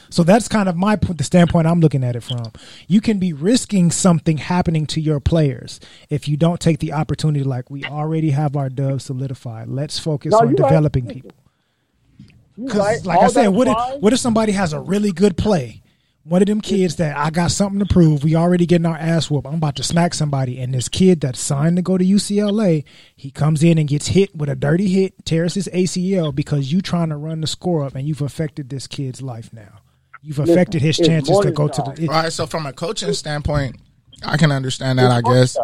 So that's kind of my point, the standpoint I'm looking at it from. You can be risking something happening to your players if you don't take the opportunity. Like we already have our dubs solidified. Let's focus No, on you're right. developing people. Because, right. like All I said, what if what if somebody has a really good play? One of them kids that I got something to prove. We already getting our ass whooped. I'm about to smack somebody, and this kid that signed to go to UCLA, he comes in and gets hit with a dirty hit, tears his ACL because you trying to run the score up, and you've affected this kid's life now. You've affected his chances to go to the. it- All right, so from a coaching standpoint, I can understand that, I guess.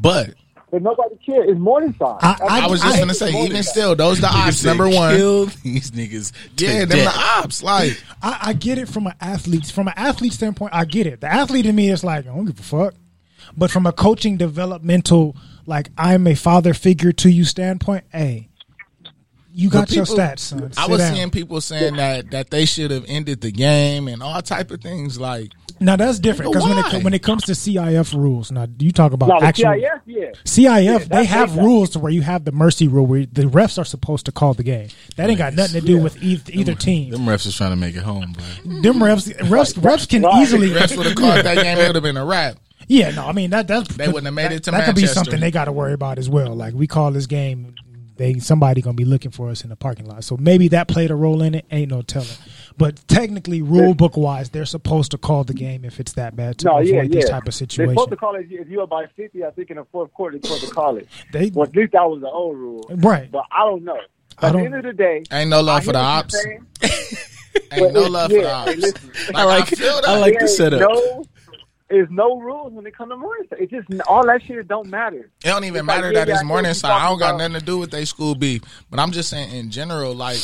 But But nobody cares. It's Morningside. I- I was just I- gonna say, even still, those the ops. Number one, Kill these niggas. to yeah, them the ops. Like, I, I get it from an athlete from an athlete standpoint. I get it. The athlete in me is like, I don't give a fuck. But from a coaching developmental, like I'm a father figure to you standpoint, hey, you got But your stats, son. I Sit was down. seeing people saying that that they should have ended the game and all type of things. Like, now that's different because when it when it comes to CIF rules, now you talk about no, actual CIF, yeah. CIF, they have big. rules to where you have the mercy rule where the refs are supposed to call the game. That ain't got nothing to do with either, either team. Them refs is trying to make it home, but Them refs, refs, refs can Right. easily. refs would have called that game. It would have been a wrap. Yeah, no, I mean that that's They wouldn't have made that, it to That could be something they got to worry about as well. Like we call this game, they somebody gonna be looking for us in the parking lot. So maybe that played a role in it. Ain't no telling. But technically, rule book wise, they're supposed to call the game if it's that bad to No, avoid yeah, yeah. these type of situation. They're supposed to call it if you're by 50. I think in the fourth quarter, they're supposed to call it. They Well, at least that was the old rule. right. But I don't know. I At the don't- end of the day, Ain't no I love for the ops. Ain't no but love for the yeah, hey, ops. listen. I like feel that. I like the ain't setup. No, there's no rules when it comes to Morningside. It's just all that shit don't matter. It don't even It's matter yeah, that yeah, it's I know Morningside. I don't got talking nothing to do with they school beef. But I'm just saying in general, like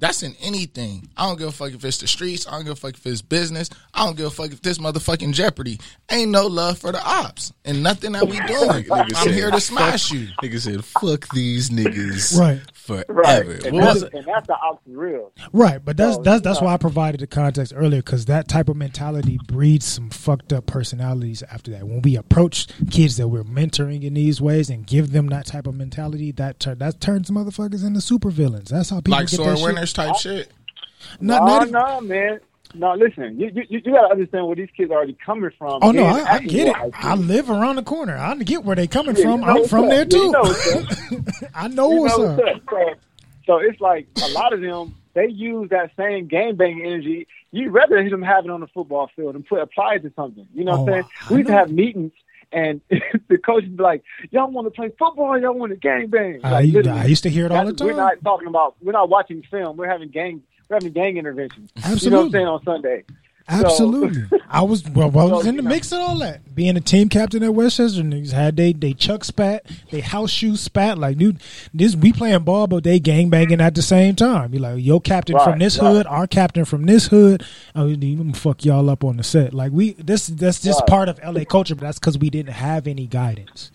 That's in anything. I don't give a fuck if it's the streets. I don't give a fuck if it's business. I don't give a fuck if this motherfucking Jeopardy. Ain't no love for the ops and nothing that we doing. Nigga I'm said, here to smash fuck- you. Nigga said, "Fuck these niggas, Right. forever." Right. And that's, and that's the ops real. Right, but that's So, that's that's why I provided the context earlier because that type of mentality breeds some fucked up personalities. After that, when we approach kids that we're mentoring in these ways and give them that type of mentality, that tur- that turns motherfuckers into supervillains. That's how people Like get sore that shit. Type shit. Not, no, not even- no, man. No, listen. You you, you got to understand where these kids are already coming from. Oh no, I, I get it. like I live around the corner. I get where they coming Yeah, from. you know I'm from up. there too. you know what's up. I know what's know up. what's up. So, so it's like a lot of them. They use that same game banging energy. You'd rather them have it on the football field and put apply it to something. You know what Oh, I'm saying? I We used to have meetings. And the coach would be like, "Y'all want to play football? Y'all want to gang bang?" I, Like, literally. I used to hear it all the time. We're not talking about. We're not watching film. We're having gang. We're having gang interventions. You know what I'm Absolutely. saying on Sunday. Absolutely. I was well, I was So, in the know. mix of all that. Being a team captain at Westchester, niggas had they they chuck spat, they house shoe spat. Like, dude, this we playing ball, but they gang banging at the same time. You're like your captain Right, from this right. hood, our captain from this hood. I you gonna fuck y'all up on the set. Like we this that's just Right. part of LA culture, but that's because we didn't have any guidance.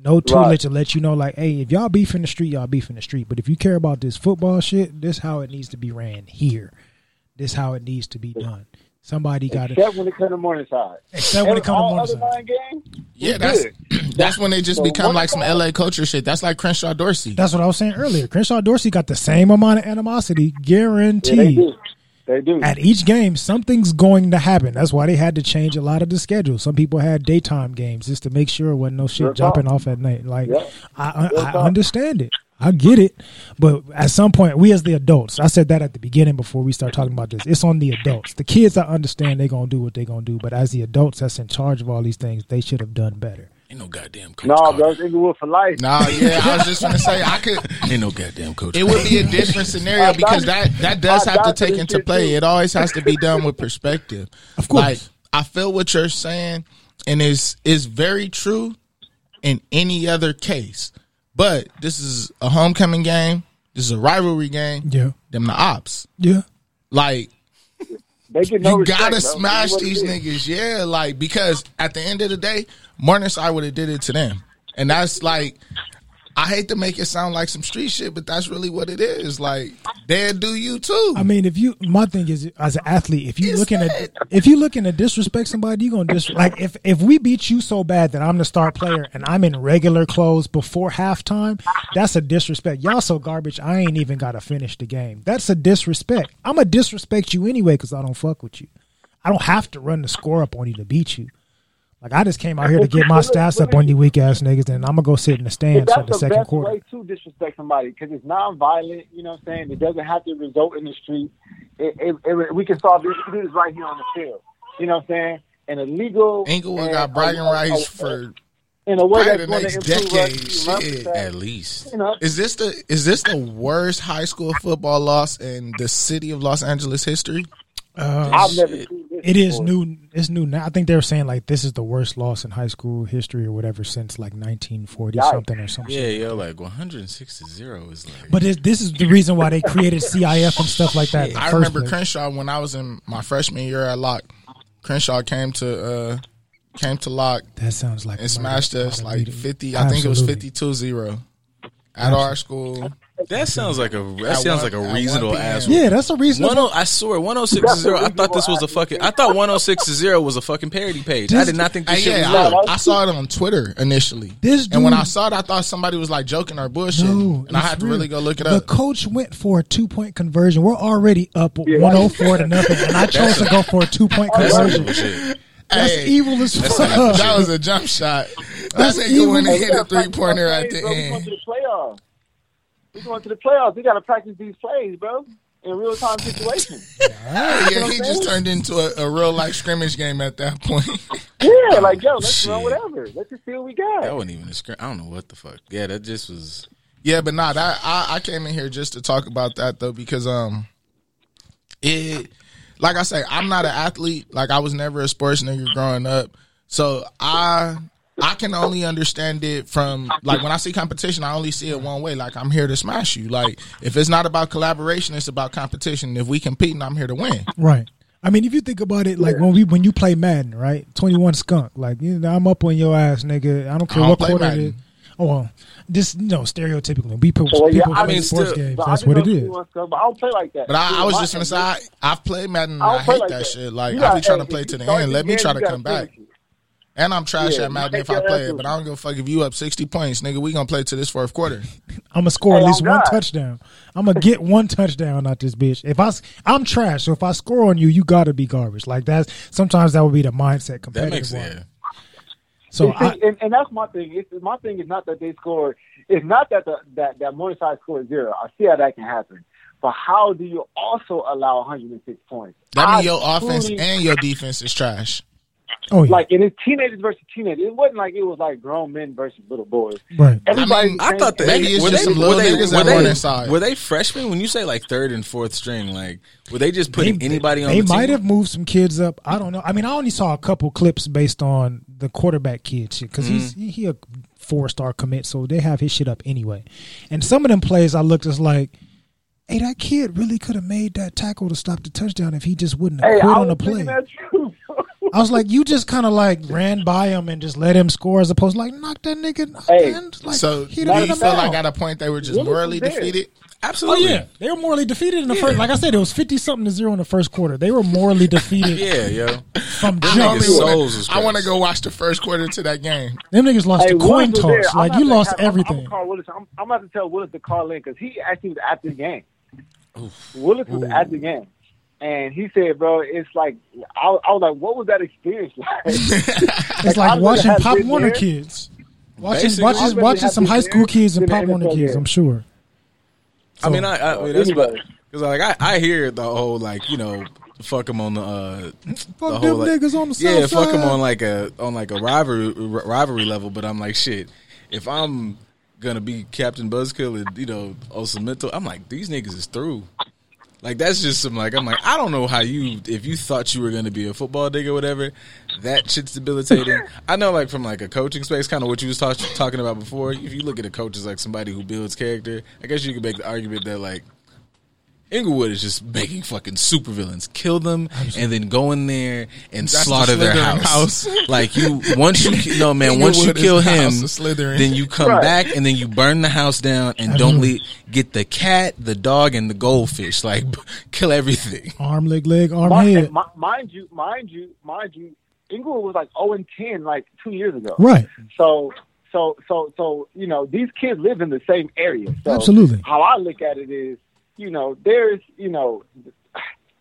No tool to let you know, like, hey, if y'all beef in the street, y'all beef in the street. But if you care about this football shit, this how it needs to be ran here. This how it needs to be done. Somebody got it. Except when it comes to Morningside. Except when it comes to All other Morningside. nine games, Yeah, that's good. that's when they just So become like some LA culture shit. That's like Crenshaw Dorsey. That's what I was saying earlier. Crenshaw Dorsey got the same amount of animosity, Yeah, they do. They do. At each game, something's going to happen. That's why they had to change a lot of the schedule. Some people had daytime games just to make sure it wasn't no shit Real jumping talk. off at night. Like Yeah. I, Real I, I understand it. I get it, but at some point, we as the adults, I said that at the beginning before we start talking about this. It's on the adults. The kids, I understand they're gonna do what they're gonna do, but as the adults that's in charge of all these things, they should have done better. Ain't no goddamn coach. no, Carter. bro, it's Inglewood for life. Nah, yeah, I was just gonna say I could. Ain't no goddamn coach. It would be a different scenario because that that does have to take into play. too. It always has to be done with perspective. Of course. Like I feel what you're saying, and it's is very true in any other case. But this is a homecoming game. This is a rivalry game. Yeah, Them the ops. yeah. Like They get no you respect, gotta bro. smash It's what it these niggas, yeah. Like because at the end of the day, Morningside would have did it to them, and that's like. I hate to make it sound like some street shit, but that's really what it is. Like they'll do you too. I mean, if you, my thing is, as an athlete, if you It's looking at, if you looking to disrespect somebody, you gonna dis like if if we beat you so bad that I'm the star player and I'm in regular clothes before halftime, that's a disrespect. Y'all so garbage. I ain't even gotta finish the game. That's a disrespect. I'm gonna disrespect you anyway because I don't fuck with you. I don't have to run the score up on you to beat you. Like I just came out here to get my stats up on you weak ass niggas, and I'm gonna go sit in the But stands that's for the the second best quarter. way to disrespect somebody because it's non-violent. You know what I'm saying? It doesn't have to result in the street. It, it, it, we can solve this. We this right here on the field. You know what I'm saying? And a legal. Inglewood and got bragging a- a- rights for in a way probably that's the next decade. us. You know, Shit. At least. You know, Is this the is this the worst high school football loss in the city of Los Angeles history? Uh, I've never seen this. It is new. It's new now. I think they were saying like this is the worst loss in high school history or whatever since like 1940 Yikes. something or something. Yeah, yeah, like 106 to zero is like. But this, this is the reason why they created CIF and stuff like that. I remember place. Crenshaw when I was in my freshman year at Locke. Crenshaw came to uh came to Locke. That sounds like and smashed us like immediately- 50 I think it was Absolutely. 52-0 at our school. That sounds like a that At sounds one- like a reasonable 1 p.m. ass. Yeah, that's a reasonable. One oh, I swear, 106 to zero. I thought this was a fucking. I thought 106 to zero was a fucking parody page. I did not think Hey, this shit yeah, was real. I, I saw it on Twitter initially. This and when I saw it, I thought somebody was like joking or bullshit. No, and I had to real. really go look it up. The coach went for a two point conversion. We're already up Yeah. 104 to nothing, and I chose to go for a two point conversion. That's Hey, evil as that's fuck. that was a jump shot. That That's nigga evil. went and hit a three pointer at the end. Going to. We going to the playoffs. We got to practice these plays, bro, in real time situations. Yeah, what I'm he just saying? turned into a, a real life scrimmage game at that point. yeah, like yo, let's run whatever. Let's just see what we got. That wasn't even a script. I don't know what the fuck. Yeah, that just was. yeah, but nah, that I, I came in here just to talk about that though because um, it like I say, I'm not an athlete. Like I was never a sports nigga growing up, so I I can only understand it from like when I see competition, I only see it one way. Like I'm here to smash you. Like if it's not about collaboration, it's about competition. If we compete, and I'm here to win. Right. I mean, if you think about it, like when we when you play Madden, right? Twenty one skunk, like you know, I'm up on your ass, nigga. I don't care I don't what play quarter it Madden. is. Oh well, this you know, stereotypically, we people, Well, yeah, people I play mean, sports still- games. That's what it is. 21 stuff, but I don't play like that. But I, I was just gonna say I, I've played Madden. I I, hate like that that. shit. Like You I gotta- be trying to play if to you the end. Let me try you to gotta come back. Finish it. And I'm trash Yeah, at Madden if I play it, but it. I don't give a fuck if you up sixty points, nigga. We gonna play to this fourth quarter. I'm gonna score at least one touchdown. I'm gonna get one touchdown out this bitch. If I I'm trash, so if I score on you, you gotta be garbage. Like that's sometimes that would be the mindset. That Competitive makes one. sense. So see, I, and, and that's my thing. It's, my thing is not that they score. It's not that the, that that Morningside scored zero. I see how that can happen. But how do you also allow 106 points? That I means your offense and your defense is trash. Oh yeah, like and it's teenagers versus teenagers. It wasn't like it was like grown men versus little boys. right. Everybody, mean, I thought that Maybe it's were just they, some little were they, niggas were that they, inside. Were they freshmen? When you say like third and fourth string, like were they just putting They- anybody on They the might team? have moved some kids up. I don't know. I mean, I only saw a couple clips based on the quarterback kid shit because he's Mm-hmm. he, he a four star commit, so they have his shit up anyway. And some of them plays, I looked as like, hey, that kid really could have made that tackle to stop the touchdown if he just wouldn't have Hey, quit I on the was thinking play. That too. I was like, you just kind of like ran by him and just let him score as opposed to like knock that nigga. Hey, man. Like, So he do done you feel out. like at a point they were just Willis morally there. defeated? Oh Absolutely. yeah, they were morally defeated in the first. Like I said, it was fifty something to zero in the first quarter. They were morally defeated Yeah, yo. from jump. souls I want to go watch the first quarter to that game. Them niggas lost Hey, the coin Willis was there. toss. Like you to lost have- I'm- I'm everything. call Willis. I'm, I'm about to tell Willis to call in because he actually was at the game. Willis was at the game, and he said, "Bro, it's like I, I was like, what was that experience like?" It's Like, like watching Pop Warner there. kids. Watching Basically, watching, watching some high school kids and Pop Warner kids. I'm sure. I mean, I, I mean that's what because like I, I hear the whole like you know fuck them on the uh, the Fuck whole them like, niggas on the side. yeah south fuck them on like a on like a rivalry rivalry level. But I'm like shit. If I'm gonna be Captain Buzzkill and you know Osamento, I'm like these niggas is through. Like that's just some like I'm like I don't know how you if you thought you were gonna be a football digger or whatever that shit's debilitating. I know like from like a coaching space, kind of what you was talk, talking about before. If you look at a coach as like somebody who builds character, I guess you could make the argument that like Inglewood is just making fucking supervillains, kill them, and then go in there and That's the slaughter their house. house. like you, once you ki- no man, once you kill the him, house of Slytherin. then you come Right. back and then you burn the house down and don't leave, get the cat, the dog, and the goldfish. Like kill everything. Arm, leg, leg, arm, Mind, head. mind you, mind you, mind you, Inglewood was like 0 and 10 like two years ago. Right. So, so, so, so, you know, these kids live in the same area. So Absolutely. How I look at it is, you know, there's, you know,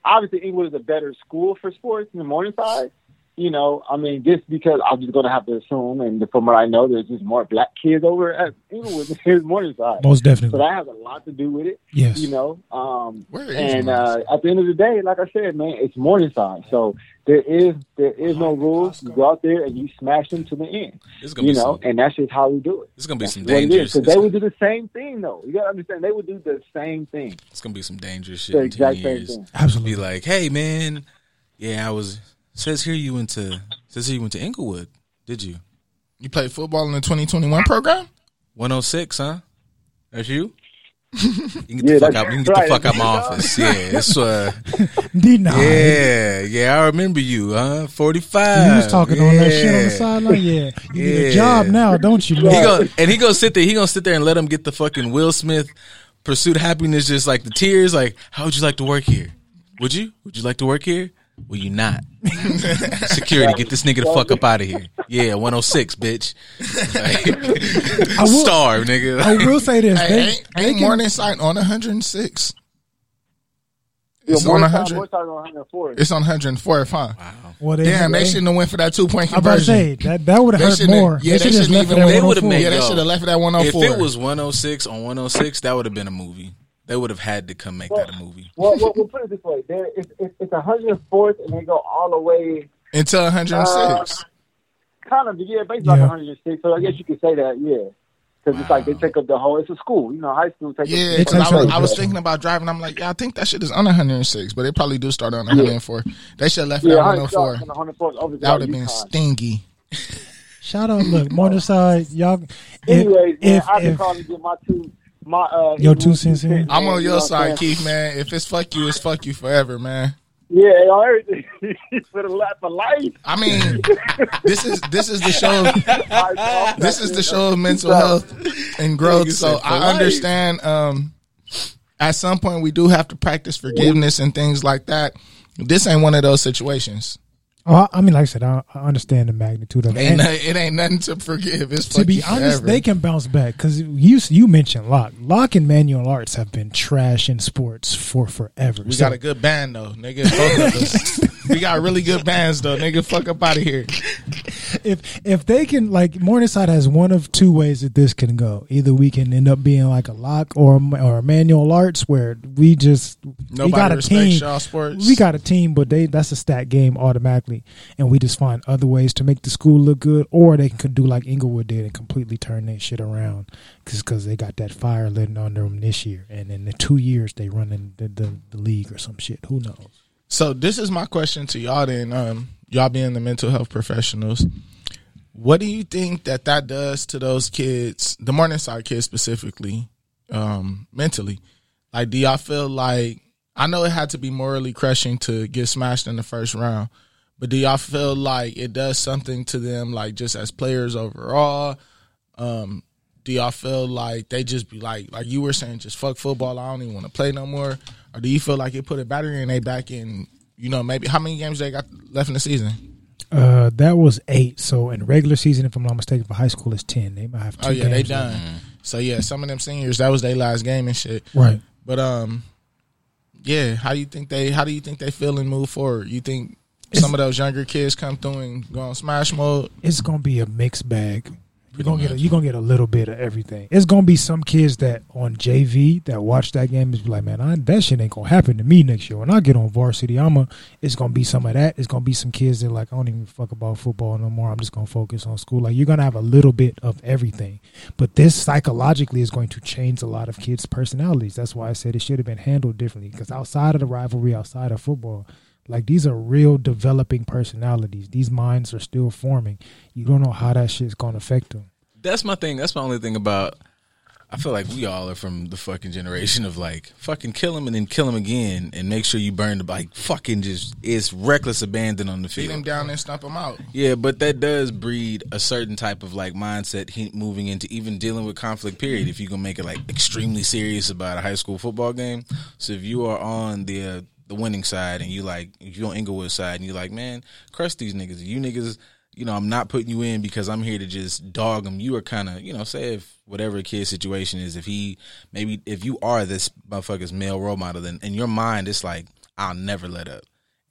obviously Inglewood is a better school for sports than Morningside. You know, I mean, just because I'm just going to have to assume, and from what I know, there's just more black kids over at Inglewood than there's Morningside. Most definitely. So definitely. that has a lot to do with it. Yes. You know, um, Where is and uh, at the end of the day, like I said, man, it's Morningside. So there is there is no rules. You go out there and you smash them to the end. It's gonna You be know, some, and that's just how we do it. it's gonna be That's some what it is. dangerous. Because It's, they would do the same thing, though. You gotta understand, they would do the same thing. it's gonna be some dangerous shit The in ten exact same years. thing. Be like, hey man, yeah, I was. Says here you went to. Says here you went to Inglewood. Did you? You played football in the 2021 program? 106, huh? That's you? You can get Yeah, the fuck that's out. You can get right. the fuck out my office. Yeah, it's uh, Denied. yeah, yeah. I remember you, huh? Forty five. You was talking on that shit on the sideline. Yeah. You need a job now, don't you? He man? go and he gonna sit there. He gonna sit there and let him get the fucking Will Smith pursuit of happiness, just like the tears. Like, how would you like to work here? Would you? Would you like to work here? Will you not? Security, get this nigga the fuck up out of here. Yeah, 106, bitch. Like, will- Starve, nigga. I will say this. Hey, They, ain't, they ain't can- Morningside on 106. It's know, on Morningside- 100. Morningside on 104. It's on 104th, huh? well, they, Damn, they shouldn't have went for that two point conversion. I'm about to say that that would have They hurt more. yeah, they should have left it even at went- They would've 104. made- Yeah, they should have left it at oh If it was 106 on 106, that would have been a movie. They would have had to come make that a movie. well, well, we'll put it this way: there, it's, it's, it's 104th, and they go all the way, until 106. Uh, kind of, yeah, basically like Yeah. 106. So I guess you could say that, yeah, because it's like they take up the whole. It's a school, you know, high school. Take yeah, up, It's 'cause I, was, I was thinking about driving. I'm like, yeah, I think that shit is on 106, but they probably do start on 104. They should have left it yeah, at 104. 104. On the 104 That would have been UConn. stingy. Shout out, look, Morningside, y'all. If, Anyways, man, if, I can if, call get my two, my uh, Your two cents in? I'm on your what I'm side, saying? Keith, man. If it's fuck you, it's fuck you forever, man. Yeah, on everything for the life for life. I mean, this is this is the show. this is the show of mental health and growth. So I understand. Um, at some point, we do have to practice forgiveness and things like that. This ain't one of those situations. Oh, I mean, like I said, I, I understand the magnitude of it. Ain't And it ain't nothing to forgive. It's to be honest, forever. they can bounce back because you you mentioned Locke. Locke and Manual Arts have been trash in sports for forever. We So- got a good band though, nigga. We got really good bands though, nigga. Fuck up out of here. If if they can like Morningside has one of two ways that this can go. Either we can end up being like a Locke or or a manual arts where we just we Nobody got a team. sports. We got a team, but they that's a stat game automatically, and we just find other ways to make the school look good, or they can do like Inglewood did and completely turn that shit around because they got that fire lit under them this year, and in the two years they running the, the the league or some shit. Who knows? So this is my question to y'all. Then, um, y'all being the mental health professionals, what do you think that that does to those kids, the Morningside kids specifically, um, mentally? Like, do y'all feel like I know it had to be morally crushing to get smashed in the first round, but do y'all feel like it does something to them, like just as players overall? Um, do y'all feel like they just be like, like you were saying, just fuck football? I don't even want to play no more. Or do you feel like it put a battery in they back in? You know, maybe how many games they got left in the season? Uh, that was eight. So in regular season, if I'm not mistaken, for high school it's ten. They might have two. Oh yeah, they done. left. So yeah, some of them seniors that was their last game and shit. Right. But um, yeah, how do you think they? How do you think they feel and move forward? You think some of those younger kids come through and go on smash mode? it's gonna be a mixed bag. You're gonna get a, you're gonna get a little bit of everything. It's gonna be some kids that on JV that watch that game is like, man, I, that shit ain't gonna happen to me next year. When I get on varsity, I'm a. It's gonna be some of that. It's gonna be some kids that like, I don't even fuck about football no more. I'm just gonna focus on school. Like you're gonna have a little bit of everything, but this psychologically is going to change a lot of kids' personalities. That's why I said it should have been handled differently. Because outside of the rivalry, outside of football, like these are real developing personalities. These minds are still forming. You don't know how that shit's gonna affect them. That's my thing. That's my only thing about. I feel like we all are from the fucking generation of like fucking kill him and then kill him again and make sure you burn the like fucking just it's reckless abandon on the Beat them field. down and stump them out. Yeah, but that does breed a certain type of like mindset he, moving into even dealing with conflict. Period. If you gonna make it like extremely serious about a high school football game, so if you are on the uh, the winning side and you like you're on Inglewood side and you're like man, crush these niggas. You niggas, you know, I'm not putting you in because I'm here to just dog them. You are kind of you know say if whatever kid's situation is, if he maybe if you are this motherfucker's male role model, then in your mind it's like I'll never let up.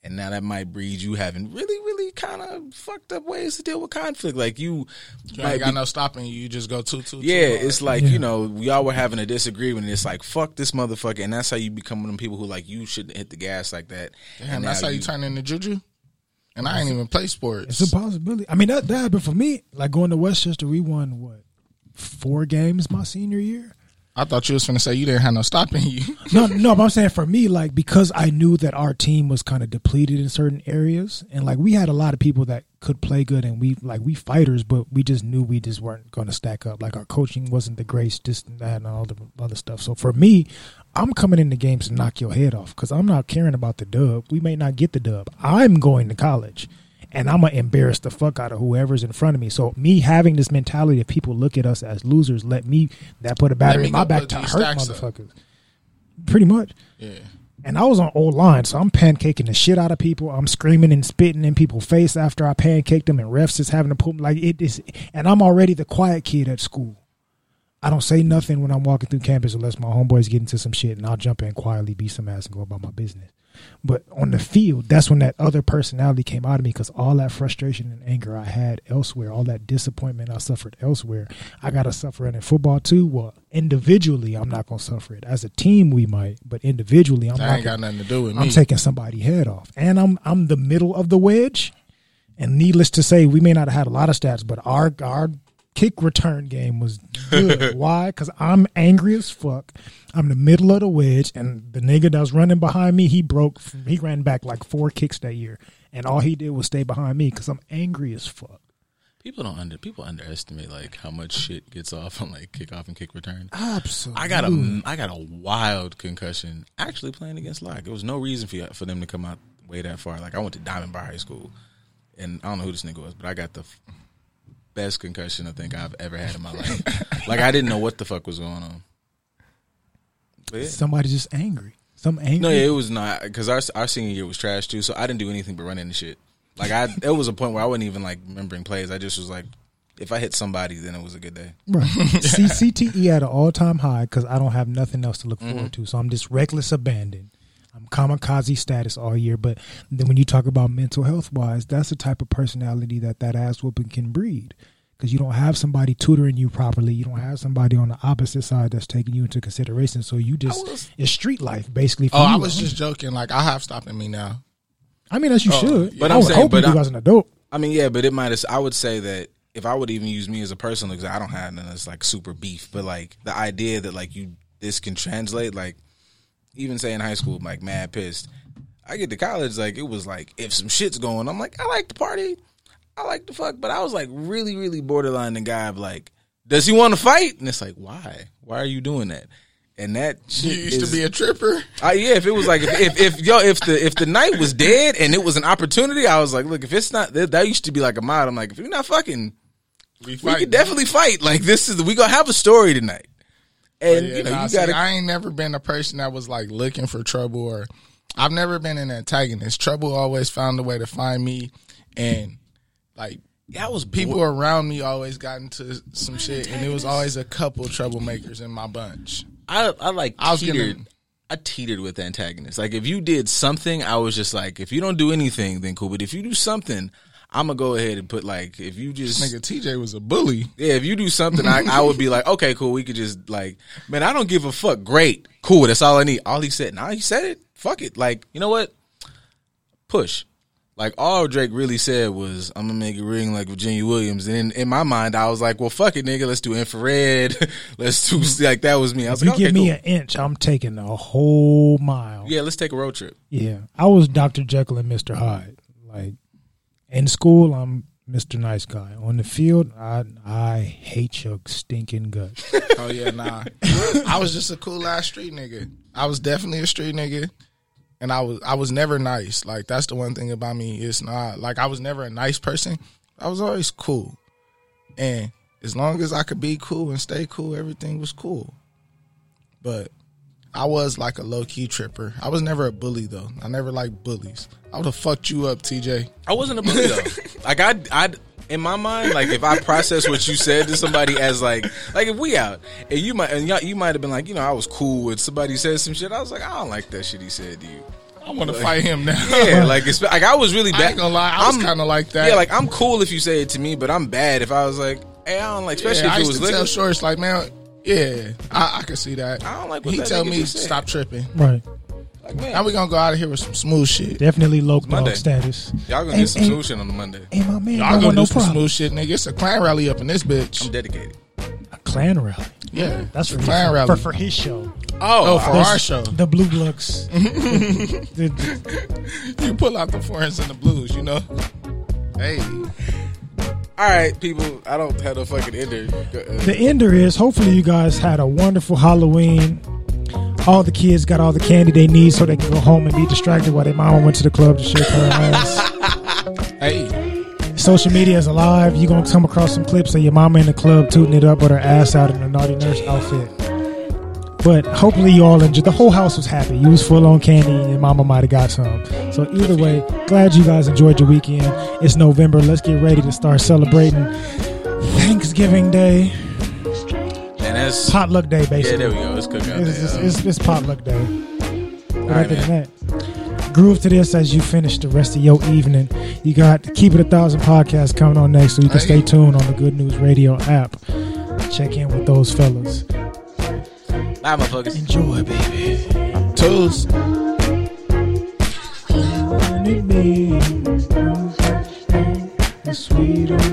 And now that might breed you having really, really kind of fucked up ways to deal with conflict. Like you, You might ain't got be- no stopping you. You just go two two. two yeah, hard. it's like Yeah. you know we all were having a disagreement. and It's like fuck this motherfucker, and that's how you become one of them people who like you shouldn't hit the gas like that. Damn, And that's now how you turn into juju. And I ain't even play sports. It's a possibility. I mean, that, that happened for me. Like going to Westchester, we won what four games my senior year. I thought you was gonna say you didn't have no stopping you. No, no, but I'm saying for me, like because I knew that our team was kind of depleted in certain areas, and like we had a lot of people that could play good, and we like we fighters, but we just knew we just weren't going to stack up. Like our coaching wasn't the greatest, this and that, and all the other stuff. So for me, I'm coming into games to knock your head off because I'm not caring about the dub. We may not get the dub. I'm going to college. And I'm gonna embarrass the fuck out of whoever's in front of me. So me having this mentality of people look at us as losers, let me that put a battery in my back to hurt stacks up. motherfuckers. Pretty much. Yeah. And I was on old line, so I'm pancaking the shit out of people. I'm screaming and spitting in people's face after I pancaked them, and refs is having to pull like it is. And I'm already the quiet kid at school. I don't say nothing when I'm walking through campus unless my homeboys get into some shit, and I'll jump in quietly, beat some ass, and go about my business. But on the field, that's when that other personality came out of me because all that frustration and anger I had elsewhere, all that disappointment I suffered elsewhere, I got to suffer it in football too. Well, individually, I'm not going to suffer it. As a team, we might, but individually, I'm That not. ain't got nothing to do with me. I'm taking somebody head off, and I'm I'm the middle of the wedge. And needless to say, we may not have had a lot of stats, but our our kick return game was good. Why? Because I'm angry as fuck. I'm the middle of the wedge, and the nigga that was running behind me, he broke. He ran back like four kicks that year, and all he did was stay behind me because I'm angry as fuck. People don't under people underestimate like how much shit gets off on like kickoff and kick return. Absolutely. I got a I got a wild concussion actually playing against Locke. There was no reason for for them to come out way that far. Like I went to Diamond Bar High School, and I don't know who this nigga was, but I got the best concussion I think I've ever had in my life. like I didn't know what the fuck was going on. But yeah. Somebody just angry. Some angry. No, yeah, it was not because our our senior year was trash too. So I didn't do anything but run into shit. Like I, it was a point where I wasn't even like remembering plays. I just was like, if I hit somebody, then it was a good day. Right. C- CTE at an all time high because I don't have nothing else to look Mm-hmm. forward to. So I'm just reckless abandon. I'm kamikaze status all year. But then when you talk about mental health wise, that's the type of personality that that ass whooping can breed. Because you don't have somebody tutoring you properly. You don't have somebody on the opposite side that's taking you into consideration. So you just, was- it's street life basically. For Oh, you. I was just joking. Like I have stopping me now. I mean, as you oh, should. but I I'm would saying, hope but you do I- as an adult. I mean, yeah, but it might. I would say that if I would even use me as a person, because I don't have none that's like super beef, but like the idea that like you this can translate, like even say in high school, I'm like mad pissed. I get to college, like it was like if some shit's going, I'm like I like to party, I like to fuck, but I was like really, really borderline the guy of like, does he want to fight? And it's like, why? Why are you doing that? And that You used is- to be a tripper. uh, yeah, if it was like if, if if yo if the if the night was dead and it was an opportunity, I was like, look, if it's not that, that used to be like a mod. I'm like, if you're not fucking, We, we could definitely fight. Like this is we gonna have a story tonight, Oh, and Yeah, you know nah, you gotta. I ain't never been a person that was like looking for trouble, or I've never been an antagonist. Trouble always found a way to find me, and like that was people around me always got into some shit, and it was always a couple troublemakers in my bunch. I I like I was teetered. gonna- I teetered with antagonists. Like if you did something, I was just like, if you don't do anything, then cool. But if you do something, I'm gonna go ahead and put like, if you just Nigga, TJ was a bully. Yeah, if you do something, I, I would be like, okay, cool. We could just like, man, I don't give a fuck. Great, cool. That's all I need. All he said, nah, he said it. Fuck it. Like, you know what? Push. Like all Drake really said was, "I'm gonna make it ring like Virginia Williams." And in, in my mind, I was like, "Well, fuck it, nigga. Let's do infrared. Let's do like that was me." I was If you like, give me cool. an inch, I'm taking a whole mile. yeah, let's take a road trip." Yeah, I was Dr. Jekyll and Mr. Hyde. Like in school, I'm Mr. Nice Guy. On the field, I I hate your stinking guts. Oh yeah, nah. I was just a cool ass street nigga. I was definitely a street nigga. And I was I was never nice. Like that's the one thing about me. It's not like I was never a nice person. I was always cool. And as long as I could be cool and stay cool, everything was cool. But I was like a low key tripper. I was never a bully though. I never liked bullies. I would have fucked you up, TJ. I wasn't a bully though. like I, I, in my mind, like if I process what you said to somebody as like, like if we out and you might, and y'all, you might have been like, you know, I was cool with somebody said some shit. I was like, I don't like that shit he said to you. I want to fight him now. Yeah, like it's like I was really bad. I ain't gonna lie, I was I'm- kind of like that. Yeah, like I'm cool if you say it to me, but I'm bad if I was like, hey, I don't like, especially yeah, I if it used was to tell. Shorts like, man, yeah, I, I can see that. I don't like what he that tell nigga me just said. stop tripping. right. Like, man, Now we gonna go out of here with some smooth shit. Definitely low dog Monday. status. y'all gonna Hey, get some hey, smooth shit on the Monday. Hey, my man, Y'all don't gonna want do no some problem. smooth shit, nigga. It's a clan rally up in this bitch. I'm dedicated. A clan rally. Yeah, That's for, clan for, rally. for, for his show. oh, oh for our show, The Blue Bloods. The- the- you pull out the foreigns and the blues. You know. Hey, All right, people. I don't have a fucking ender. Uh, the ender is hopefully you guys had a wonderful Halloween. All the kids got all the candy they need so they can go home and be distracted while their mama went to the club to shake her ass. hey, Social media is alive. You're going to come across some clips of your mama in the club tooting it up with her ass out in a naughty nurse outfit. But hopefully you all enjoyed. The whole house was happy. You was full on candy and your mama might have got some. So either way, glad you guys enjoyed your weekend. It's November. Let's get ready to start celebrating Thanksgiving Day. and that's Potluck Day, basically. yeah. There we go. It's cookout It's, day. it's, it's, it's potluck day. But right, other than that, groove to this as you finish the rest of your evening. You got Keep It a Thousand podcast coming on next, so you can stay tuned on the Good News Radio app. Check in with those fellas. Bye, motherfuckers. Enjoy, baby. toes. Sweet on